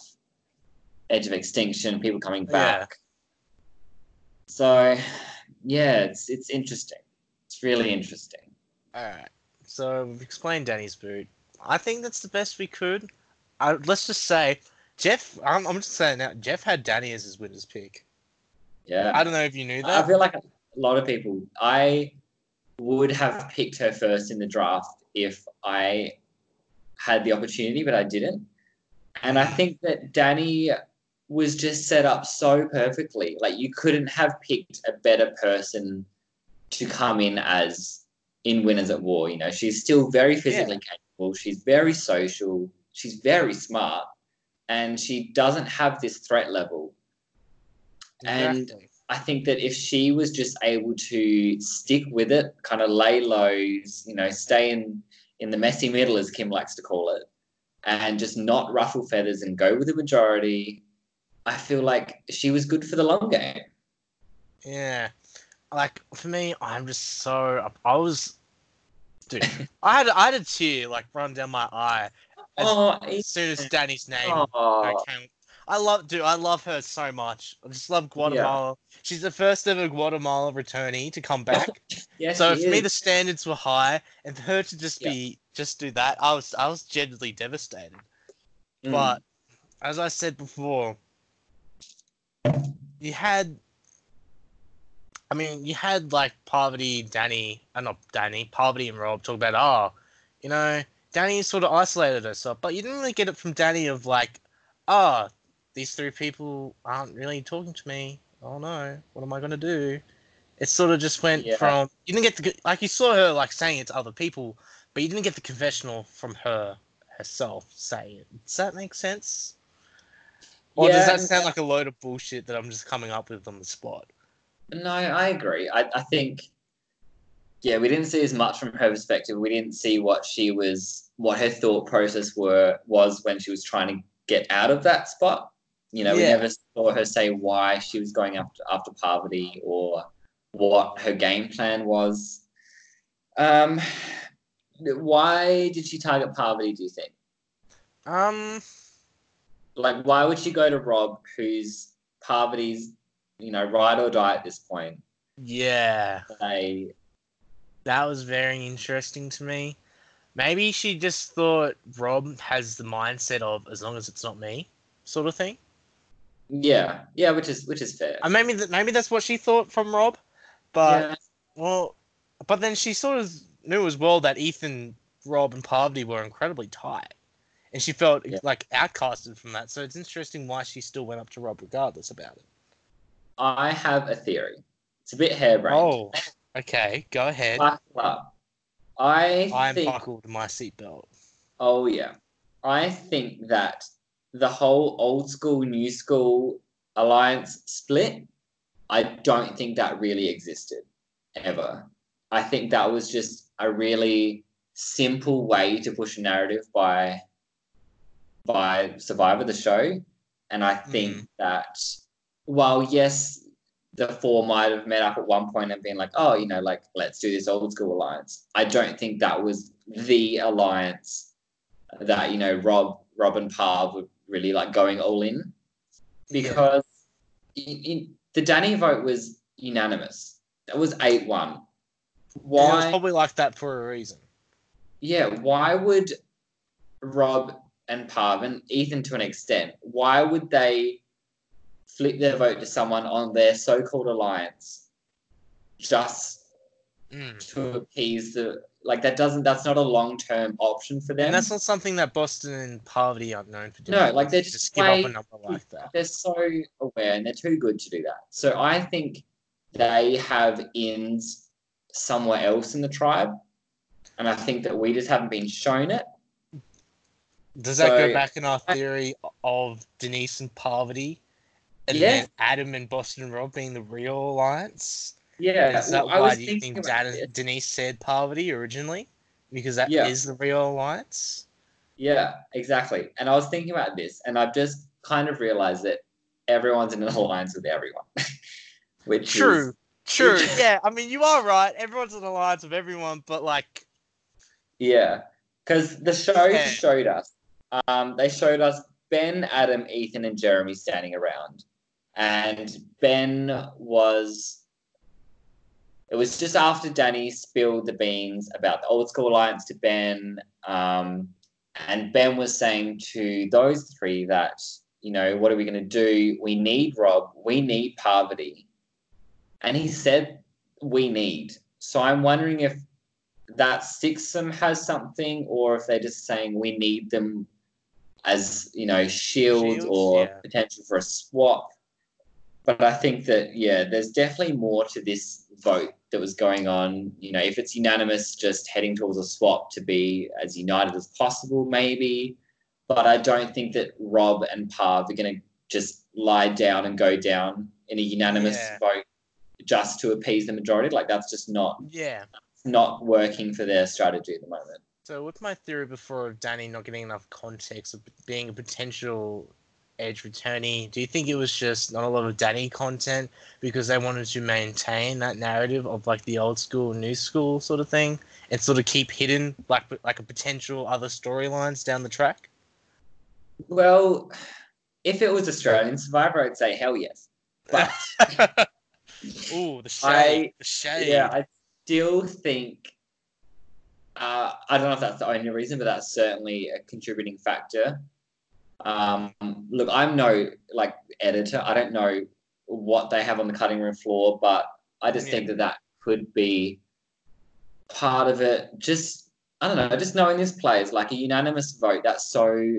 Edge of extinction, people coming Yeah. back. So, yeah, it's it's interesting. It's really interesting. Alright. So we've explained Danni's boot. I think that's the best we could. I, let's just say, Jeff, I'm, I'm just saying now, Jeff had Danni as his winner's pick. Yeah. I don't know if you knew that. I feel like a lot of people. I would have picked her first in the draft if I had the opportunity, but I didn't. And I think that Danni was just set up so perfectly. Like you couldn't have picked a better person to come in as in Winners at War. You know, she's still very physically capable. She's very social. She's very smart, and she doesn't have this threat level. and- I think that if she was just able to stick with it, kind of lay lows, you know, stay in in the messy middle, as Kim likes to call it, and just not ruffle feathers and go with the majority, I feel like she was good for the long game. Yeah. Like for me, I'm just so I was dude. I had I had a tear like run down my eye As- oh, as soon as Danni's name oh. I love dude, I love her so much. I just love Guatemala. She's the first ever Guatemala returnee to come back. yes, so for me the standards were high and for her to just Yeah. be just do that, I was I was genuinely devastated. Mm. But as I said before, you had. I mean, you had like Parvati, Danni, uh, not Danni, Parvati and Rob talk about, oh, you know, Danni sort of isolated herself, but you didn't really get it from Danni of like, oh, these three people aren't really talking to me. Oh no, what am I gonna do? It sort of just went Yeah. from you didn't get the like you saw her like saying it to other people, but you didn't get the confessional from her herself saying it. Does that make sense? Or does that sound like a load of bullshit that I'm just coming up with on the spot? No, I agree. I, I think, yeah, we didn't see as much from her perspective. We didn't see what she was, what her thought process were was when she was trying to get out of that spot. You know, we never saw her say why she was going after after Parvati or what her game plan was. Um, why did she target Parvati? Do you think? Um, Like, why would she go to Rob, who's Parvati's, you know, ride or die at this point? yeah, Say, that was very interesting to me. Maybe she just thought Rob has the mindset of as long as it's not me, sort of thing. Yeah, yeah, which is which is fair. And maybe that maybe that's what she thought from Rob, but yeah, well, but then she sort of knew as well that Ethan, Rob, and Parvati were incredibly tight, and she felt Yeah. like outcasted from that. So it's interesting why she still went up to Rob regardless about it. I have a theory. It's a bit harebrained. Oh, okay, go ahead. Buckle up. I I'm think. buckled my seatbelt. Oh yeah, I think that the whole old school new school alliance split. I don't think that really existed ever. I think that was just a really simple way to push a narrative by by Survivor the show, and I think Mhm. that while yes, the four might have met up at one point and been like, oh, you know, like let's do this old school alliance. I don't think that was the alliance that you know Rob, Rob and Parv were really like going all in because in, in, the Danni vote was unanimous. That was eight one. And It was probably like that for a reason. Yeah, why would Rob and Parv and Ethan to an extent, why would they flip their vote to someone on their so-called alliance just Mm. to appease the like that doesn't that's not a long-term option for them. And that's not something that Boston and Parvati are known for doing. No, like, they're just just give up a number like that. they're so aware and they're too good to do that. So I think they have ins somewhere else in the tribe. And I think that we just haven't been shown it. Does that go back in our theory of Denise and Parvati, and Yeah. then Adam and Boston and Rob being the real alliance? Yeah. Is that well, I was why do you think about Dad this. and Denise said Parvati originally? Because that is Yeah. the real alliance. Yeah, exactly. And I was thinking about this, and I've just kind of realized that everyone's in an alliance with everyone. Which True, is true. Which- yeah, I mean you are right. Everyone's in an alliance with everyone, but like, yeah, because the show Yeah. showed us. Um, they showed us Ben, Adam, Ethan, and Jeremy standing around, and Ben was. It was just after Danni spilled the beans about the old school alliance to Ben, um, and Ben was saying to those three that you know what are we going to do? We need Rob. We need Parvati, and he said we need. So I'm wondering if that Sixum has something, or if they're just saying we need them as you know shields, Shields, or yeah. potential for a swap. But I think that yeah, there's definitely more to this vote that was going on. You know, if it's unanimous, just heading towards a swap to be as united as possible, maybe. But I don't think that Rob and Parv are going to just lie down and go down in a unanimous Yeah. vote just to appease the majority. Like that's just not yeah. not working for their strategy at the moment. So with my theory before of Danni not getting enough context of being a potential edge returning? do you think it was just not a lot of Danni content because they wanted to maintain that narrative of like the old school, new school sort of thing, and sort of keep hidden like like a potential other storylines down the track? Well, if it was Australian Survivor, I'd say hell yes. But Ooh, the shade, I- the shade. yeah, I still think Uh, I don't know if that's the only reason, but that's certainly a contributing factor. Um, look, I'm no like editor. I don't know what they have on the cutting room floor, but I just Yeah. think that that could be part of it. Just I don't know. Just knowing this play is like a unanimous vote. That's so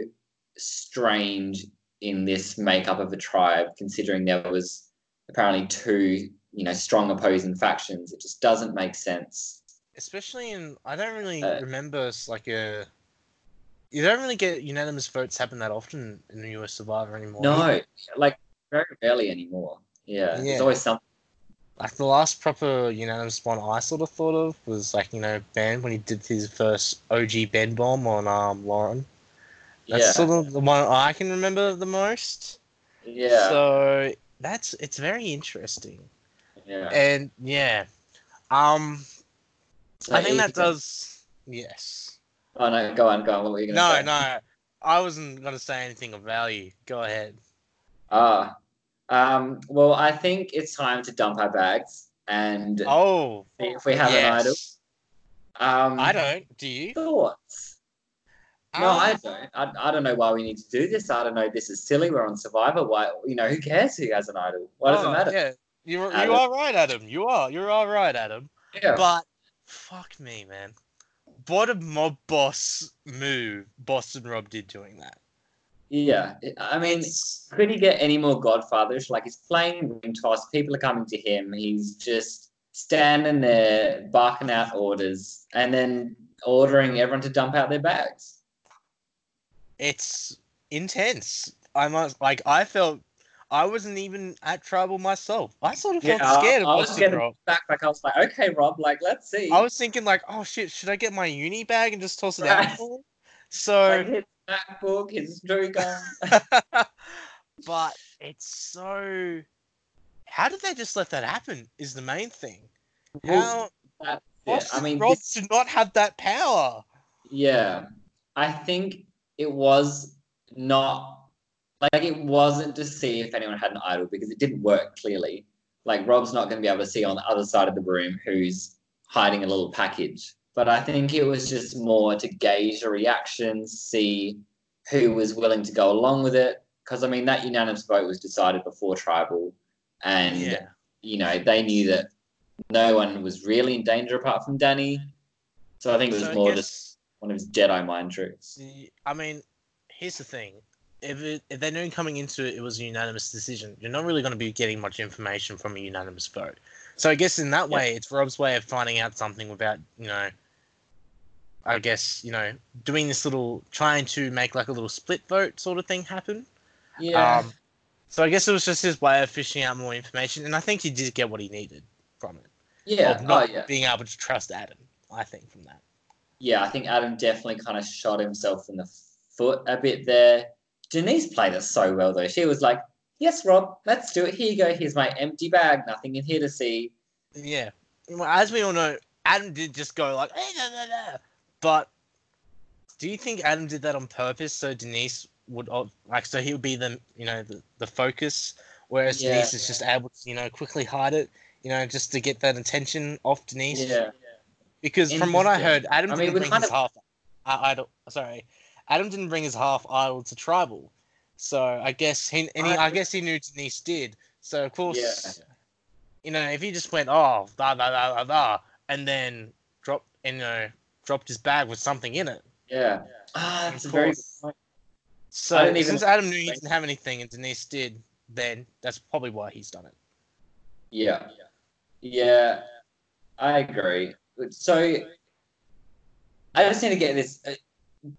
strange in this makeup of a tribe, considering there was apparently two, you know, strong opposing factions. It just doesn't make sense. Especially in, I don't really Uh, remember like a. You don't really get unanimous votes happen that often in the US Survivor anymore. No, like very rarely anymore. Yeah, Yeah. there's always something. Like the last proper unanimous one I sort of thought of was like you know Ben when he did his first OG Ben bomb on um Lauren. That's Yeah, sort of the one I can remember the most. yeah, So that's it's very interesting. yeah. And yeah. Um So I think that does yes. Oh no, go on, go on. What were you gonna No, say? no. no, I wasn't gonna say anything of value. Go ahead. Ah, um. Well, I think it's time to dump our bags and Oh see if we have an idol. yes. Um, I don't. Do you? Thoughts? No, Um, I don't. I, I don't know why we need to do this. I don't know. This is silly. We're on Survivor. Why? You know, who cares who has an idol? What does oh, it matter? Yeah. You're, you are right, Adam. You are. You're all right, Adam. Yeah. But fuck me, man. What a mob boss move Boston Rob did doing that. Yeah, I mean, could he get any more Godfatherish? Like he's playing ring toss, people are coming to him. He's just standing there barking out orders and then ordering everyone to dump out their bags. it's intense. I must like. I felt I wasn't even at tribal myself. I sort of felt Yeah, I- scared of I was getting- Rob. Back, like I was like, okay, Rob, like let's see. I was thinking like, oh shit, should I get my uni bag and just toss it Right. out? So like his MacBook, his drew gun. but it's so. How did they just let that happen? Is the main thing. How Yeah, Boston I mean, Rob this- should not have that power. Yeah, I think it was not like it wasn't to see if anyone had an idol because it didn't work clearly. Like Rob's not going to be able to see on the other side of the room who's hiding a little package. But I think it was just more to gauge the reactions, see who was willing to go along with it. Because I mean, that unanimous vote was decided before tribal, and Yeah. you know they knew that no one was really in danger apart from Danni. So I think it was So more guess- just one of his Jedi mind tricks. I mean, here's the thing: if it, if they knew coming into it it was a unanimous decision, you're not really going to be getting much information from a unanimous vote. So I guess in that way, it's Rob's way of finding out something without you know. I guess you know doing this little trying to make like a little split vote sort of thing happen. Yeah. Um, so I guess it was just his way of fishing out more information, and I think he did get what he needed from it. yeah. Of Oh, not yeah. being able to trust Adam. I think from that. Yeah. I think Adam definitely kind of shot himself in the foot a bit there. Denise played it so well, though. She was like, Yes, Rob, let's do it. Here you go. Here's my empty bag. Nothing in here to see. Yeah. Well, as we all know, Adam did just go like, "Eh, da, da, da." but do you think Adam did that on purpose so Denise would like so he would be the you know the, the focus, whereas Yeah. Denise is just able to you know quickly hide it, you know, just to get that attention off Denise. Yeah. Because from what I heard, Adam I mean, didn't bring kind his of- half uh, idol. Sorry, Adam didn't bring his half idol to tribal, so I guess he and he, I- I guess he knew Denise did. So of course, Yeah. you know, if he just went oh da da da da da, and then dropped and you know dropped his bag with something in it. Yeah. Ah, Of that's a very good course. point. So I even- since Adam knew he didn't have anything and Denise did, then that's probably why he's done it. Yeah. Yeah. I agree. So I just need to get this.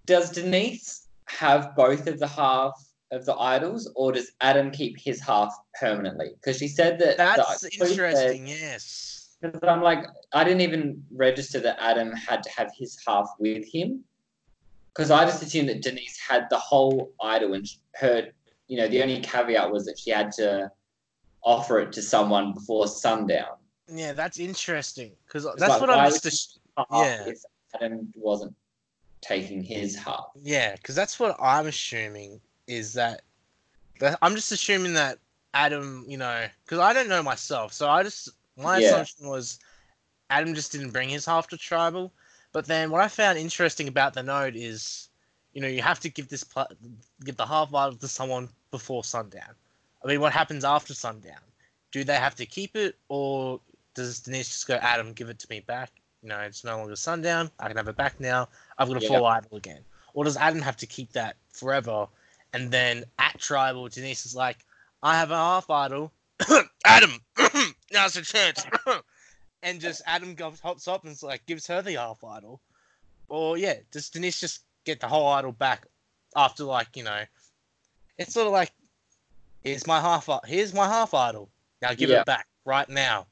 Does Denise have both of the half of the idols, or does Adam keep his half permanently? Because she said that. That's the clue said- interesting. Yes. Because I'm like, I didn't even register that Adam had to have his half with him. Because I just assumed that Denise had the whole idol and her, you know, the only caveat was that she had to offer it to someone before sundown. Yeah, that's interesting because that's like, what I'm would just. Yeah. If Adam wasn't taking his half. Yeah, because that's what I'm assuming is that, I'm just assuming that Adam, you know, because I don't know myself, so I just my Yeah. assumption was Adam just didn't bring his half to tribal, But then what I found interesting about the node is, you know, you have to give this pl- give the half idol to someone before sundown. I mean, what happens after sundown? Do they have to keep it, or does Denise just go, Adam, give it to me back? You know, it's no longer sundown. I can have it back now. I've got a Yeah. full idol again. Or does Adam have to keep that forever? And then at tribal, Denise is like, I have a half idol. Adam, now's the chance. and just Adam goes, hops up and like gives her the half idol. Or yeah, does Denise just get the whole idol back after like you know? It's sort of like, here's my half. Here's my half idol. Now give Yeah. it back right now.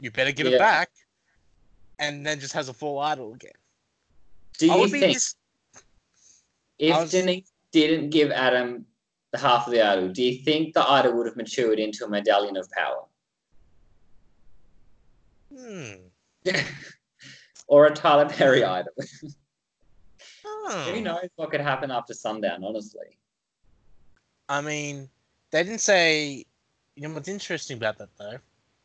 You better give Yeah. it back. And then just has a full idol again. Do you think dis- if was- Denise didn't give Adam the half of the idol, do you think the idol would have matured into a medallion of power? Hmm. or a Tyler Perry idol? Hmm. Who knows what could happen after sundown, honestly. I mean, they didn't say. You know what's interesting about that though?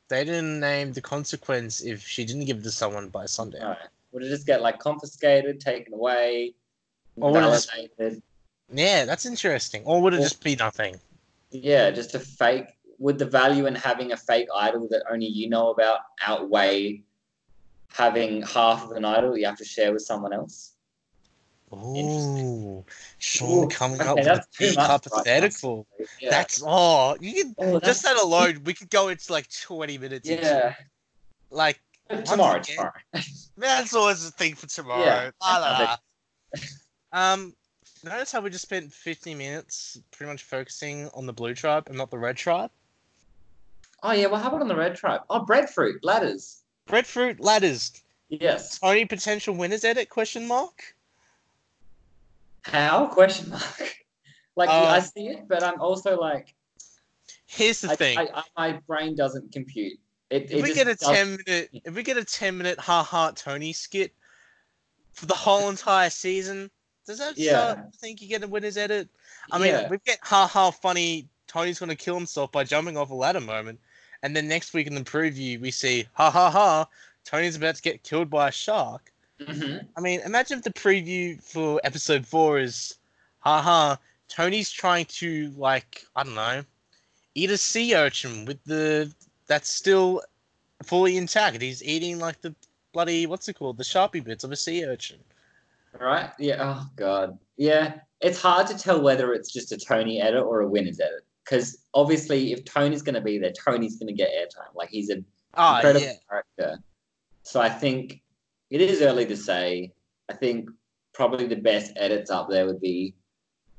They didn't name the consequence if she didn't give it to someone by Sunday. No. Would it just get like confiscated, taken away, Or would it just- validated? Yeah, that's interesting. Or would it Or- just be nothing? Yeah, just a fake. Would the value in having a fake idol that only you know about outweigh having half of an idol you have to share with someone else? Ooh, Sean Ooh, coming okay, up with a that's too deep right hypothetical. Yeah. That's oh, you can Oh, just that's- that alone. We could go into like twenty minutes. into yeah. like Tomorrow, again- tomorrow. that's always a thing for tomorrow. Yeah. La, la, la. Um, notice how we just spent fifty minutes pretty much focusing on the blue tribe and not the red tribe. Oh yeah, what happened on the red tribe? Oh, breadfruit ladders. Breadfruit ladders. Yes. Only potential winners edit? Question mark. How? Question mark. Like Uh, I see it, but I'm also like, Here's the I, thing. I, I, my brain doesn't compute. It, if it we get a ten minute, if we get a ten minute ha ha Tony skit for the whole entire season, does that Yeah. start to think you get a winner's edit? I mean, yeah. we get ha ha funny. Tony's gonna kill himself by jumping off a ladder moment, and then next week in the preview we see ha ha ha. Tony's about to get killed by a shark. Mhm. I mean, imagine if the preview for episode four is, haha, Tony's trying to like I don't know, eat a sea urchin with the that's still fully intact. He's eating like the bloody what's it called, the sharpie bits of a sea urchin. Right? Yeah. Oh god. Yeah. It's hard to tell whether it's just a Tony edit or a winners edit. Because obviously, if Tony's going to be there, Tony's going to get airtime. Like he's an Ah, incredible yeah. character. So I think it is early to say. I think probably the best edits up there would be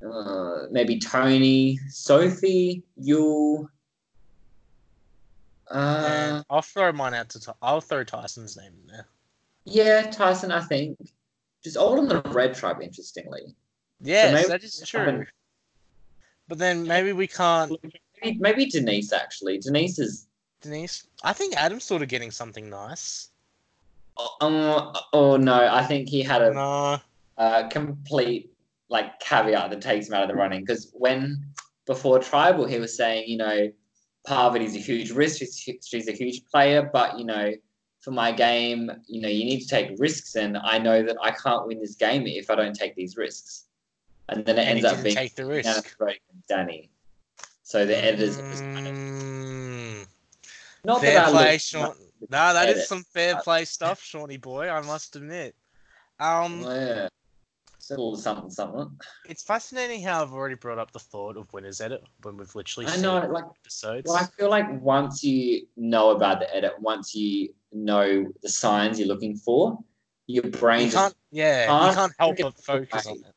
uh, maybe Tony, Sophie, you. Uh, I'll throw mine out to. I'll throw Tyson's name in there. yeah, Tyson. I think just all on the red tribe. Interestingly, Yes, maybe that is true. But then maybe we can't. maybe, maybe Denise. Actually, Denise is Denise, I think Adam's sort of getting something nice. Oh, oh no, I think he had a No. uh, complete like caveat that takes him out of the running. Because when before tribal he was saying you know Parvati's a huge risk she's, a huge player but you know for my game you know you need to take risks and I know that I can't win this game if I don't take these risks. And then it And ends up being take the Danni risk. Danni. So the editors just kind of, Mm, not that I No, that is edit. some fair Uh, play stuff, Shawnee boy. I must admit. Um, yeah it's something something it's fascinating how I've already brought up the thought of winners edit when we've literally I seen know like episodes. Well, I feel like once you know about the edit, once you know the signs you're looking for, your brain you can't, yeah, you can't can't help but focus on it.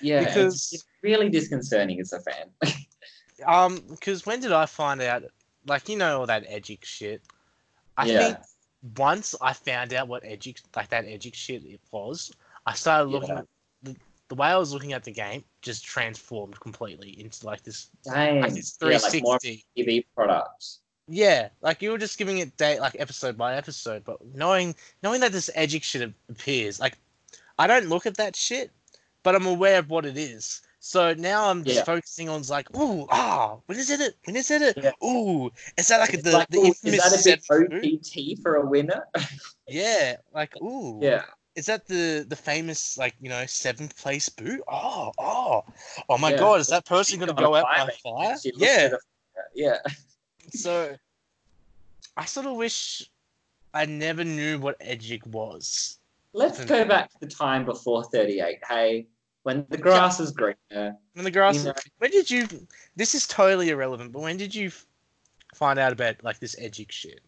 yeah, it's- because- it's, really disconcerting as a fan. Um, because when did I find out? Like, you know all that edgy shit. I Yeah. think once I found out what edgy, like that edgy shit it was, I started looking Yeah. at the, the way I was looking at the game just transformed completely into like this, Dang, like this yeah, like 360. TV product. Yeah, like you were just giving it date like episode by episode, but knowing knowing that this edgy shit appears, like I don't look at that shit, but I'm aware of what it is. So now I'm just Yeah. focusing on like, ooh, ah, when is it? When is it? Yeah. Ooh, is that like It's the like, the ooh, is infamous that a bit seven? OPT for a winner? Yeah, like ooh, yeah, is that the the famous like you know seventh place boot? Oh, oh, oh my Yeah. god! Is that person She's gonna go out by fire fire? She looks Yeah. yeah. So, I sort of wish I never knew what Edgic was. Let's go back to the time before 38. Hey, when the grass was greener. When the grass. You know- When did you? This is totally irrelevant. But when did you find out about like this edgy shit?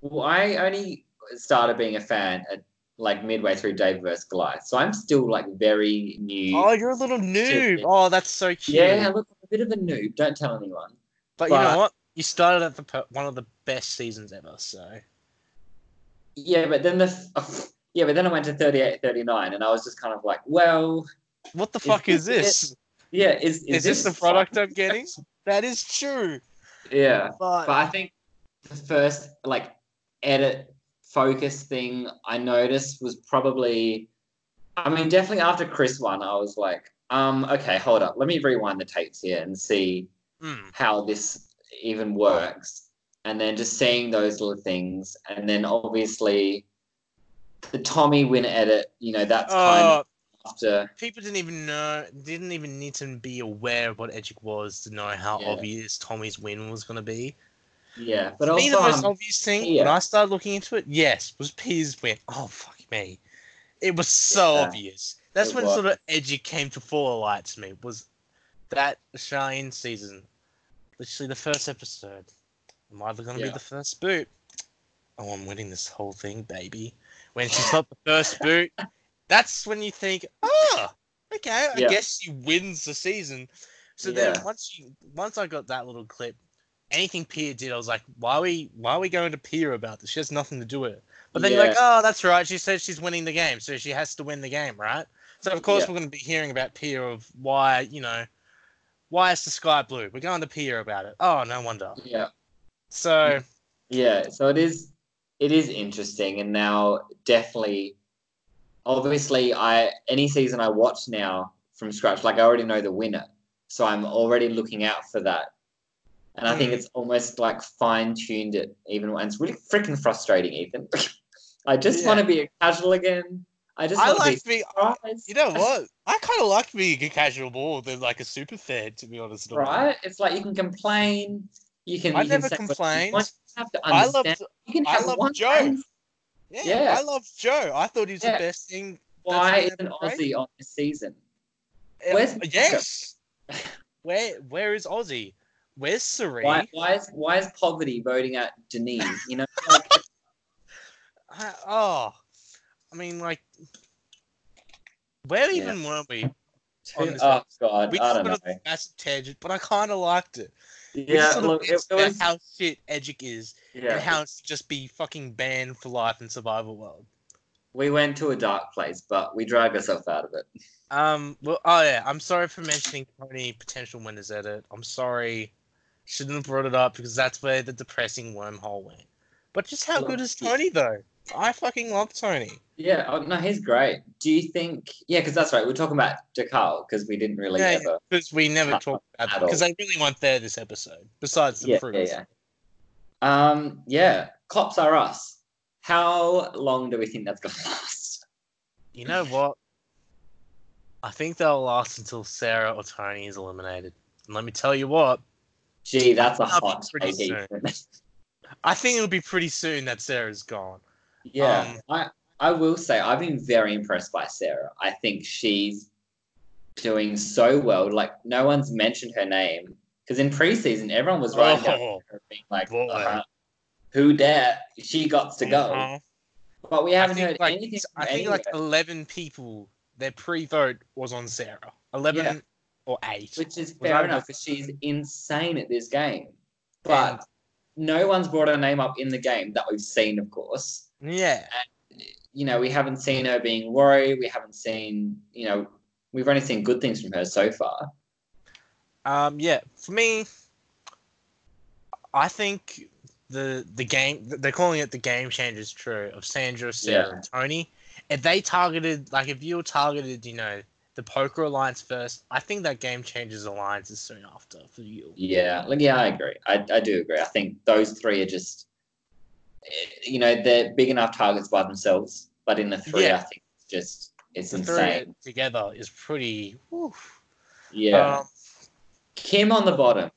Well, I only started being a fan at like midway through Dave vs. Goliath, so I'm still like very new. Oh, you're a little noob. Oh, that's so cute. yeah, look, I'm a bit of a noob. Don't tell anyone. But you know what? You started at the per- one of the best seasons ever. So Yeah, but then the oh, yeah, but then I went to 38, 39, and I was just kind of like, well, what the Is fuck is this this? yeah, is Is this the product I'm getting? That is true. Yeah, But, but I think the first like edit focus thing I noticed was probably, I mean, definitely after Chris one, I was like, um, okay, hold up, let me rewind the tapes here and see Hmm. how this even works, and then just seeing those little things, and then obviously the Tommy win edit, you know, that's kind Uh, of after. people didn't even know, didn't even need to be aware of what Edgic was to know how Yeah. obvious Tommy's win was going to be. Yeah, but For me, the most um, obvious thing when. I started looking into it, yes, was Pia's win. Oh fuck me, it was so Yeah, obvious. That's it when was. sort of Edgic came to full light to me. Was that Shine season? Literally the first episode. Am either gonna be Yeah. the first boot. Oh, I'm winning this whole thing, baby. When she's not the first boot, that's when you think, oh, okay, I Yeah. guess she wins the season. So Yeah. then once you once I got that little clip, anything Pia did, I was like, why are we why are we going to Pia about this? She has nothing to do with it. But then you're like, oh, that's right. She said she's winning the game, so she has to win the game, right? So of course Yeah. we're going to be hearing about Pia of why you know why is the sky blue? We're going to Pia about it. Oh, no wonder. yeah. So Yeah, so it is it is interesting and now definitely obviously I any season I watch now from scratch, like I already know the winner. So I'm already looking out for that. And I think Hmm. it's almost like fine tuned it even and it's really freaking frustrating, Ethan. I just Yeah. want to be a casual again. I just I like to be. surprised. You know what? I kind of like being a casual more than like a super fan, to be honest. Right? It's like you can complain. You can. I you never you complained. you have to I understand. love. you can I have love one. Yeah, Yeah. I love Joe. I thought he was Yeah. the best thing. Why isn't great. Ozzy on this season? Uh, Where's- yes? Where Where is Ozzy? Where's Sari? Why, why is why is Parvati voting out Denise? You know, like, I- oh, I mean, like, where Yeah. even were we? who- on this oh god, We I don't went know. on a massive tangent, but I kind of liked it. Yeah, look, it, was, how shit Edgic is yeah. and how it's just be fucking banned for life in survival world. we went to a dark place, but we dragged ourselves out of it. Um. Well. Oh yeah. I'm sorry for mentioning Tony potential winners edit. I'm sorry. Shouldn't have brought it up because that's where the depressing wormhole went. But just how good is Tony though? I fucking love Tony. Yeah, oh, no, he's great. Do you think? Yeah, because that's right. We're talking about Dakal because we didn't really Yeah, ever. Because we never talked about that because they really weren't there this episode. Besides the Yeah, fruits. yeah, yeah. Um, yeah, cops are us. How long do we think that's gonna last? You know what? I think they'll last until Sarah or Tony is eliminated. And let me tell you what, Gee, that's a hot pretty soon. I think it'll be pretty soon that Sarah's gone. Yeah, Um, I I will say I've been very impressed by Sarah. I think she's doing so well. Like no one's mentioned her name because in preseason everyone was writing Oh, her being like, uh, "Who dare she got to go?" uh-huh. But we haven't heard like anything. I think like eleven people. Their pre-vote was on Sarah. Eleven Yeah. or eight. which is fair enough because she's insane at this game. But no one's brought her name up in the game that we've seen, of course. Yeah, You know, we haven't seen her being worried. We haven't seen, you know, we've only seen good things from her so far. um, yeah. For me, I think the the game they're calling it the game changers true of Sandra, Sarah, Yeah. and Tony. If they targeted like if you targeted, you know, the poker alliance first, I think that game changes alliances soon after for you. Yeah, like yeah, I agree. I, I do agree. I think those three are just, you know, they're big enough targets by themselves. But in the three, Yeah. I think just it's the three insane. together is pretty. whew. Yeah. Um, Kim on the bottom.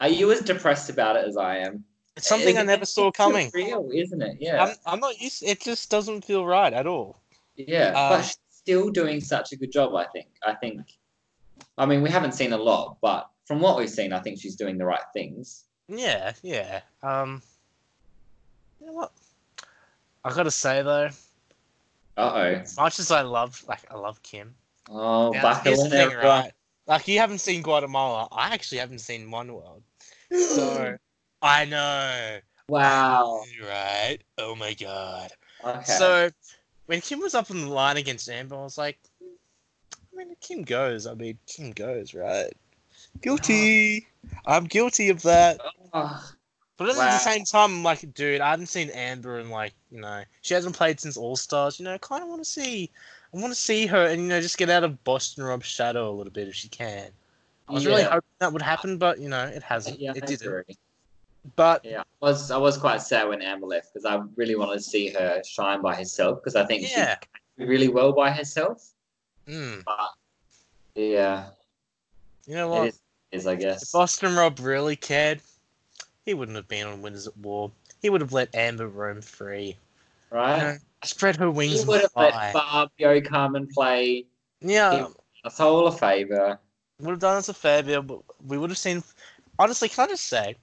Are you as depressed about it as I am? it's something I never it's saw coming. Real, isn't it? Yeah. I'm, I'm not used. It just doesn't feel right at all. yeah. um, but she's still doing such a good job. I think. I think. I mean, we haven't seen a lot, but from what we've seen, I think she's doing the right things. Yeah, yeah. Um, you know what? I gotta say though, Uh oh. as much as I love, like, I love Kim. Oh, Now, buckle here's in the thing, right? Like, you haven't seen Guatemala. I actually haven't seen One World. So I know, Wow. right? Oh my god. Okay. So when Kim was up on the line against Amber, I was like, I mean, Kim goes. I mean, Kim goes, right? Guilty. I'm guilty of that. Oh, But at Wow. the same time, I'm like, dude, I haven't seen Amber in like, you know, she hasn't played since All Stars. You know, I kind of want to see, I want to see her, and you know, just get out of Boston Rob's shadow a little bit if she can. I was really hoping that would happen, but you know, it hasn't. yeah, it didn't. agree. But Yeah, I was I was quite sad when Amber left because I really wanted to see her shine by herself because I think yeah, she did really well by herself. mm, But yeah, you know it what? is, it is I If guess. Boston Rob really cared, he wouldn't have been on Winners at War. He would have let Amber roam free. You Right? know, spread her wings He would have let. Fabio come and play Yeah, us all a favor. would have done us a favor, but we would have seen. Honestly, can I just say,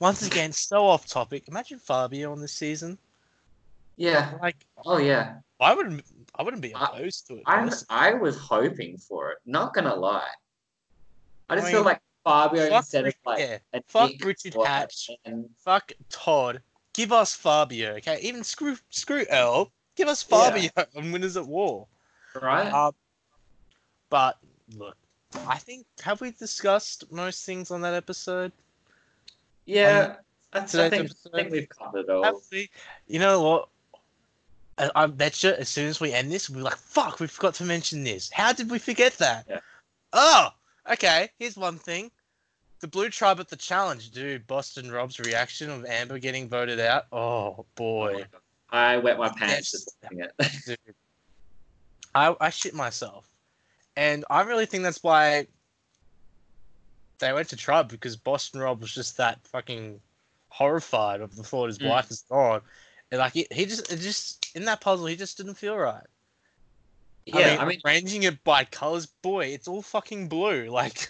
once again, so off topic. Imagine Fabio on this season. Yeah. Like, Oh yeah. I wouldn't, I wouldn't be I- opposed to it. I'm. I was hoping for it. Not gonna lie. I just I feel like Fabio Fuck instead of like yeah, fuck Nick Richard Hatch. and Fuck Todd. Give us Fabio, okay? Even screw, screw Earl. Give us Yeah. Fabio on Winners at War. right? Um, but look, I think have we discussed most things on that episode? yeah. I, I think, episode- I think we've covered it all. Have we? You know what? I, I bet you as soon as we end this, we'll be like, fuck, we forgot to mention this. How did we forget that? Yeah. Oh, okay. Here's one thing. The Blue Tribe at the challenge, dude. Boston Rob's reaction of Amber getting voted out. Oh boy, I wet my pants just watching it. dude. I I shit myself, and I really think that's why they went to Tribe because Boston Rob was just that fucking horrified of the thought his Mm. wife is gone, and like he, he just it just in that puzzle he just didn't feel right. Yeah, I mean, arranging it by colors, boy, it's all fucking blue. Like,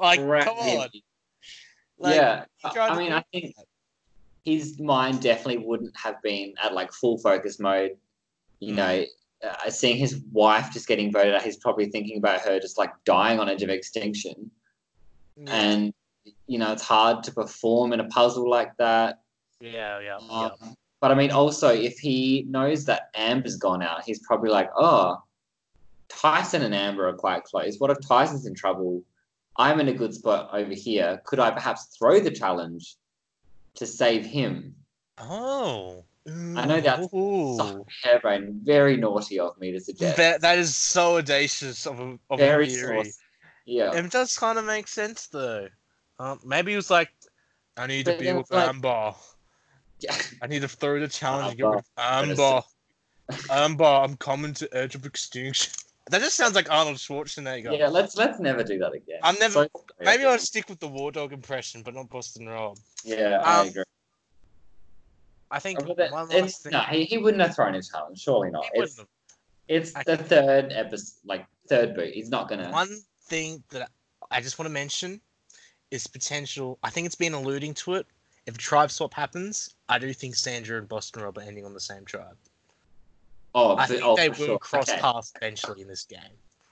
like come on. Like, yeah, I- tried I to mean, I think his mind definitely wouldn't have been at like full focus mode. You Mm. know, uh, seeing his wife just getting voted out, he's probably thinking about her just like dying on edge of extinction. Yeah, And you know, it's hard to perform in a puzzle like that. yeah, yeah, Um, yeah. But I mean, also, if he knows that Amber's gone out, he's probably like, oh, Tyson and Amber are quite close. What if Tyson's in trouble? I'm in a good spot over here. Could I perhaps throw the challenge to save him? Oh, I know that's. So harebrained, very naughty of me to suggest. That, that is so audacious of a, of very a theory. saucy. Yeah. It does kind of make sense though. Um, maybe he was like, I need to be with like- Amber. Yeah. I need to throw the challenge to get rid Amber. Amber. Amber, I'm coming to edge of extinction. That just sounds like Arnold Schwarzenegger. Yeah, let's let's never do that again. I'm never- So- Maybe I'll stick with the War Dog impression, but not Boston Rob. Yeah, I Um, agree. I think but it's, last thing. no, he, he wouldn't have thrown his challenge. Surely not. He It's it's I- the third episode, like third boot. He's not gonna. One thing that I just want to mention is potential. I think it's been alluding to it. If tribe swap happens, I do think Sandra and Boston Rob are ending on the same tribe. Oh, I think oh, they will sure. cross Okay. paths eventually in this game.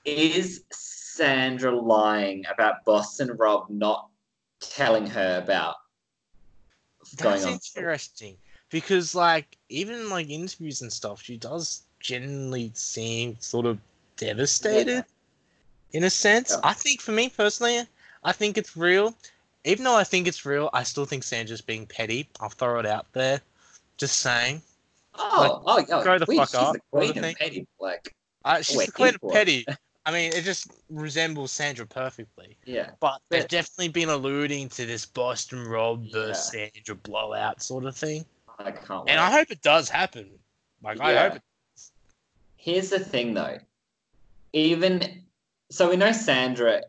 Is Sandra lying about Boston Rob not telling her about what's going That's on? interesting because, like, even like interviews and stuff, she does generally seem sort of devastated, in a sense. Yeah. I think, for me personally, I think it's real. Even though I think it's real, I still think Sandra's being petty. I'll throw it out there. Just saying. Oh, oh, yeah. grow the we- fuck she's up, the queen of petty. Like, Uh, she's Wait, the queen of petty. I mean, it just resembles Sandra perfectly. yeah, But they've definitely been alluding to this Boston Rob Yeah. versus Sandra blowout sort of thing. I can't. And I hope it does happen. Like I hope it here's the thing though. Even so, we know Sandra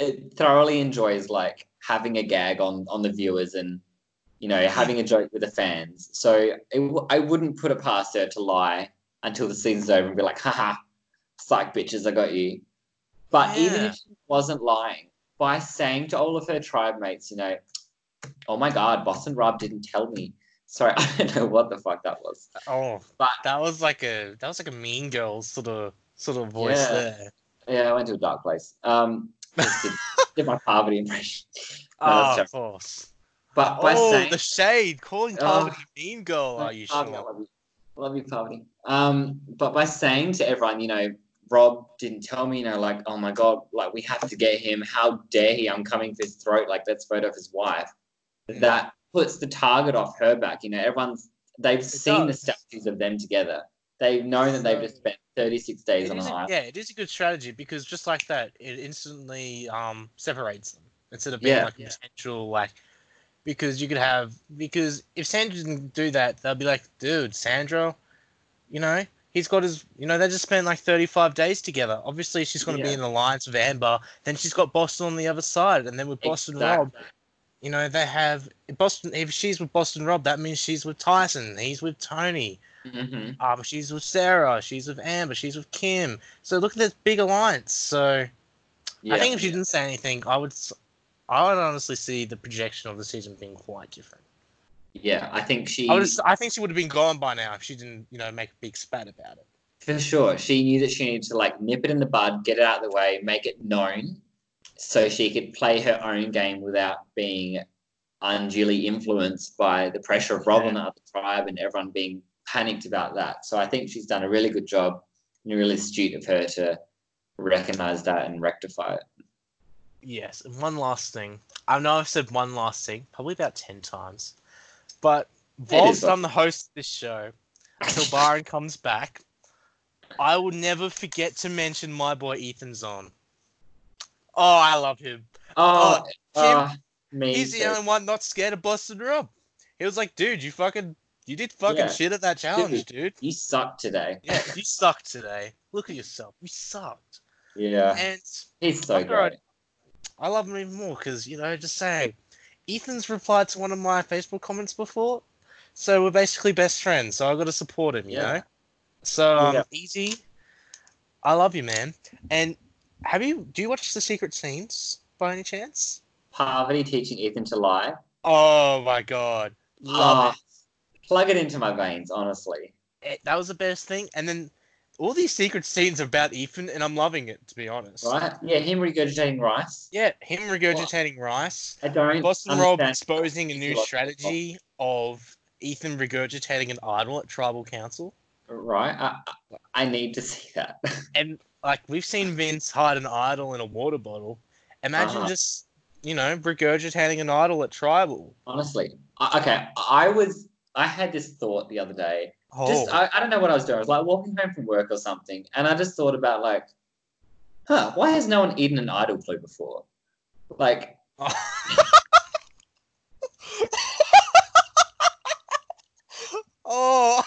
uh, thoroughly enjoys like having a gag on on the viewers and you know having a joke with the fans. So it, I wouldn't put it past her to lie until the season's over and be like, haha, psych bitches, I got you. But yeah. even if she wasn't lying, by saying to all of her tribe mates, you know, oh my god, Boston Rob didn't tell me. Sorry, I don't know what the fuck that was. Oh, but that was like a that was like a Mean Girls sort of sort of voice yeah. there. Yeah, I went to a dark place. Um, did, did my Parvati impression. No, oh, of course. But by oh, saying the shade, calling Parvati oh, Mean Girl. Are you Parvati, sure? I love you, I love you Parvati. Um, but by saying to everyone, you know, Rob didn't tell me, you know, like, oh my god, like we have to get him. How dare he? I'm coming for his throat. Like, let's vote off his wife. That puts the target off her back. You know, everyone's they've it seen does. the statues of them together. They know that they've just spent 36 days it on an island. Yeah, it is a good strategy because just like that, it instantly um separates them instead of being Yeah. like a potential like because you could have because if Sandra didn't do that, they'll be like, dude, Sandra, you know, he's got his you know, they just spent like thirty five days together. Obviously she's gonna be Yeah. in alliance with Amber, then she's got Boston on the other side, and then with Boston Rob, you know, they have Boston if she's with Boston Rob, that means she's with Tyson, he's with Tony. Mhm. Um, she's with Sarah. She's with Amber. She's with Kim. So look at this big alliance. So Yeah. I think if she didn't say anything, I would, I would honestly see the projection of the season being quite different. yeah, I think she I would, I think she would have been gone by now if she didn't, you know, make a big spat about it. for sure she knew that she needed to like nip it in the bud, get it out of the way, make it known, so she could play her own game without being unduly influenced by the pressure of Rob Yeah. and the other tribe and everyone being panicked about that. So I think she's done a really good job and really astute of her to recognize that and rectify it. Yes. And one last thing. I know I've said one last thing, probably about ten times, but whilst I'm the host of this show, until Byron comes back, I will never forget to mention my boy Ethan Zohn. Oh, I love him. Oh, Kim, uh, me He's the only one not scared of Boston Rob. He was like, dude, you fucking, you did fucking Yeah. shit at that challenge, dude. You suck today. Yeah, you sucked today. Look at yourself. You sucked. Yeah, And he's so great. I love him even more because, you know, just saying, Ethan's replied to one of my Facebook comments before. So we're basically best friends. So i got to support him, you Yeah. know? So, um, Yeah. easy. I love you, man. And have you, do you watch The Secret Scenes by any chance? Parvati teaching Ethan to lie. Oh my God. Love Oh, Plug it into my veins, honestly. it, that was the best thing. And then all these secret scenes about Ethan, and I'm loving it to be honest. Right? Yeah, him regurgitating rice. Yeah, him regurgitating rice, I don't. Boston Rob exposing a new strategy of Ethan regurgitating an idol at tribal council, Right? I, I- I need to see that. and like we've seen Vince hide an idol in a water bottle. Imagine Uh-huh. just you know regurgitating an idol at tribal. honestly. Okay, I was. I had this thought the other day. Oh, Just I, I don't know what I was doing. I was like walking home from work or something, and I just thought about like, huh? Why has no one eaten an idol clue before? Like, oh.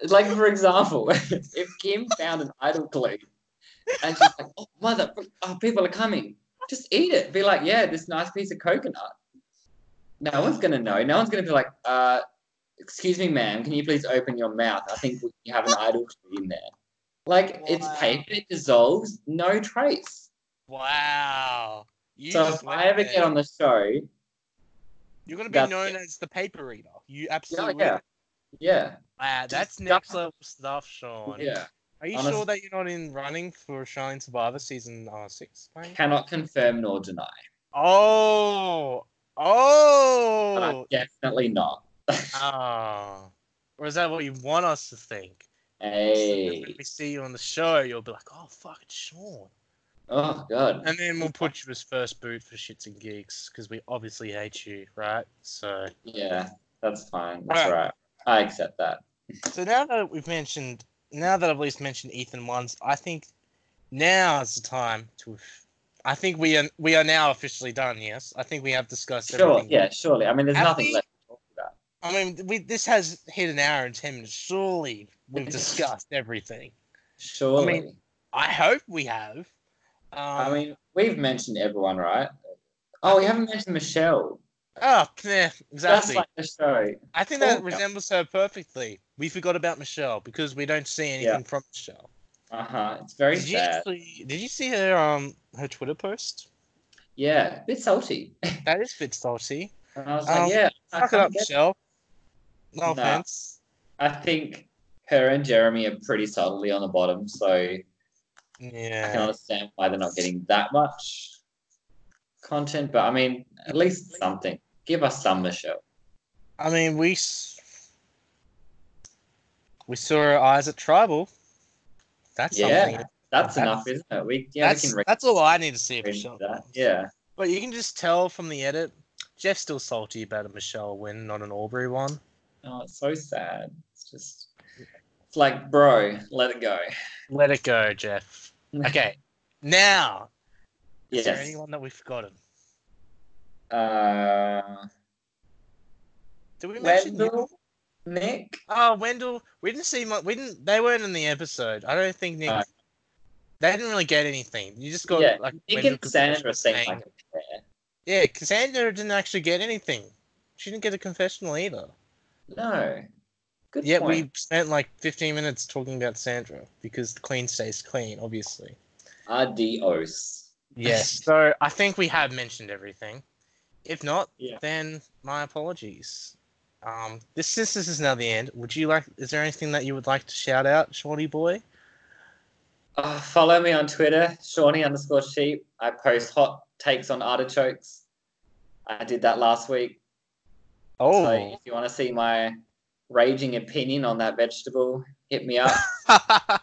like for example, if Kim found an idol clue, and she's like, "Oh, mother, oh, people are coming," just eat it. Be like, "Yeah, this nice piece of coconut." No one's gonna know. No one's gonna be like, uh, "Excuse me, ma'am, can you please open your mouth? I think we have an idol clue in there." Like it's paper, it dissolves, no trace. Wow. You so if I ever there. get on the show, You're gonna be known it. as the paper reader. You absolutely. yeah, yeah, Wow, that's Just next stuff- level stuff, Sean. yeah. Are you Honest- sure that you're not in running for Shining Survivor season uh, six? Mate? Cannot confirm nor deny, Oh, but oh, I'm definitely not. oh. Or is that what you want us to think? So that hey, When we see you on the show, you'll be like, "Oh, fuck, it's Sean," oh god. and then we'll put you as first boot for shits and gigs because we obviously hate you, right? So, Yeah, that's fine. That's Alright. right. I accept that. so now that we've mentioned, now that I've at least mentioned Ethan once, I think now is the time to. I think we are we are now officially done. Yes, I think we have discussed Sure. everything. Yeah, surely. I mean, there's Have nothing we- left to talk about. I mean, we this has hit an hour and ten minutes. Surely we've discussed everything. Surely. I hope we have. Um, I mean, we've mentioned everyone, right? Oh, we haven't mentioned Michelle. oh, yeah, exactly. That's like the show. I think that Oh, yeah. resembles her perfectly. We forgot about Michelle because we don't see anything from Michelle. Uh huh. It's very Did you sad. actually? Did you see her um her Twitter post? Yeah, a bit salty. That is a bit salty. And I was like, Um, yeah, I, Fuck it up, Michelle. No Nah. offense. I think her and Jeremy are pretty subtly on the bottom, so yeah, I can understand why they're not getting that much content. But I mean, at least something. Give us some Michelle. I mean, we we saw her eyes at Tribal. That's Yeah, something. that's That's- enough, isn't it? We yeah, that's we that's all I need to see Michelle. that. Yeah. But you can just tell from the edit, Jeff's still salty about a Michelle win, not an Aubrey one. Oh, it's so sad. It's just, it's like, bro, let it go. Let it go, Jeff. Okay, now is there anyone that we've forgotten? Uh, Did we mention? Wendell, Nick. Oh, Wendell. We didn't see much. We didn't. They weren't in the episode. I don't think Nick. No. They didn't really get anything. You just got yeah, like Nick Wendell and could- Sandra saying- like a. Yeah, Cassandra didn't actually get anything. She didn't get a confessional either. No. Good Yet point. we spent like 15 minutes talking about Sandra because the clean stays clean, obviously. Adios. Yes. so I think we have mentioned everything. If not, Yeah. then my apologies. Um, this since this is now the end. Would you like? Is there anything that you would like to shout out, Shorty boy? Uh, follow me on Twitter, Shawnee underscore sheep. I post hot takes on artichokes. I did that last week. Oh. So if you want to see my raging opinion on that vegetable, hit me up.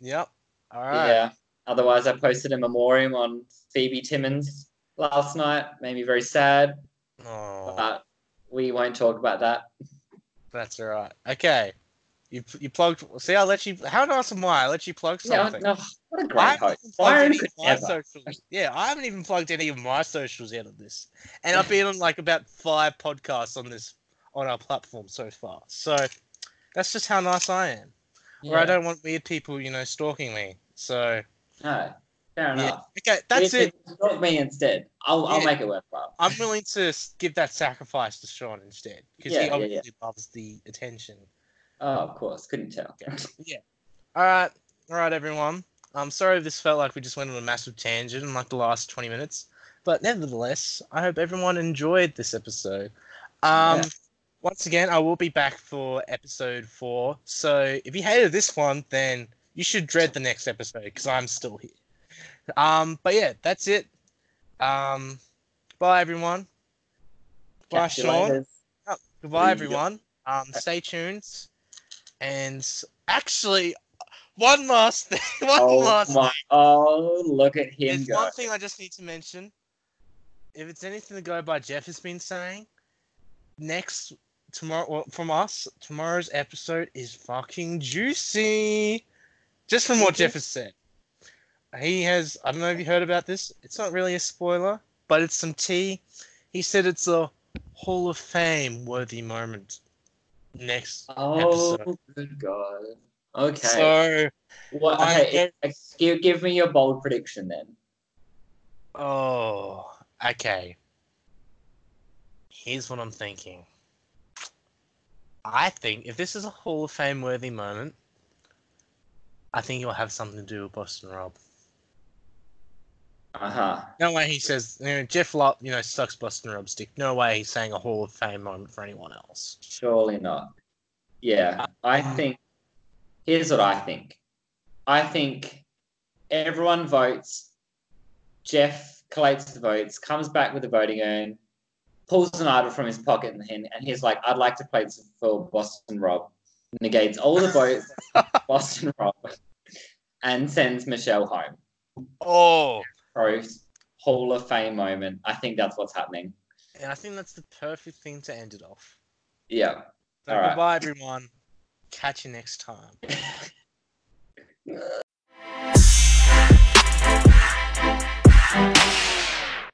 yep. All right. Yeah. Otherwise, I posted a memoriam on Phoebe Timmons last night. Made me very sad, Oh, but we won't talk about that. that's all right. Okay. You you plugged. See, I let you. How nice am I? I let you plug something. no, what a great host. even any could of my never. socials. Yeah, I haven't even plugged any of my socials out of this, and I've been on like about five podcasts on this on our platform so far. So that's just how nice I am. or I don't want weird people, you know, stalking me. So No, fair yeah, enough. okay, that's it. Stalk me instead. I'll, I'll make it worthwhile. I'm willing to give that sacrifice to Sean instead because Yeah, he yeah, yeah. obviously loves the attention. Oh, of course. Couldn't tell. Yeah. All right, all right, everyone. I'm sorry if this felt like we just went on a massive tangent in like the last 20 minutes, but nevertheless, I hope everyone enjoyed this episode. Um, Yeah. Once again, I will be back for episode four. So if you hated this one, then you should dread the next episode because I'm still here. Um, but yeah, that's it. Um, bye everyone. Bye, Catch Sean. later. Goodbye, everyone. Um, stay tuned. And actually, one last thing. One Oh last. my! Oh, look at him There's go. one thing I just need to mention. If it's anything to go by, Jeff has been saying. Next tomorrow, well, from us, tomorrow's episode is fucking juicy. Just from what. Jeff has said. He has. I don't know if you heard about this. It's not really a spoiler, but it's some tea. He said it's a Hall of Fame worthy moment. Next Oh, episode. good God. Okay. So, what? Okay. give, give me your bold prediction then. oh, okay. Here's what I'm thinking. I think if this is a Hall of Fame worthy moment, I think it'll have something to do with Boston Rob. Uh huh. No way he says, you know, Jeff Lott, you know, sucks Boston Rob's dick. No way he's saying a Hall of Fame moment for anyone else. Surely not. Yeah, I Uh, think. Here's what I think. I think everyone votes. Jeff collates the votes, comes back with the voting urn, pulls an idol from his pocket, and, and he's like, "I'd like to play this for Boston Rob." Negates all the votes, Boston Rob, and sends Michelle home. Oh, Pro Hall of Fame moment. I think that's what's happening. and I think that's the perfect thing to end it off. Yeah. So All right. goodbye, everyone. Catch you next time.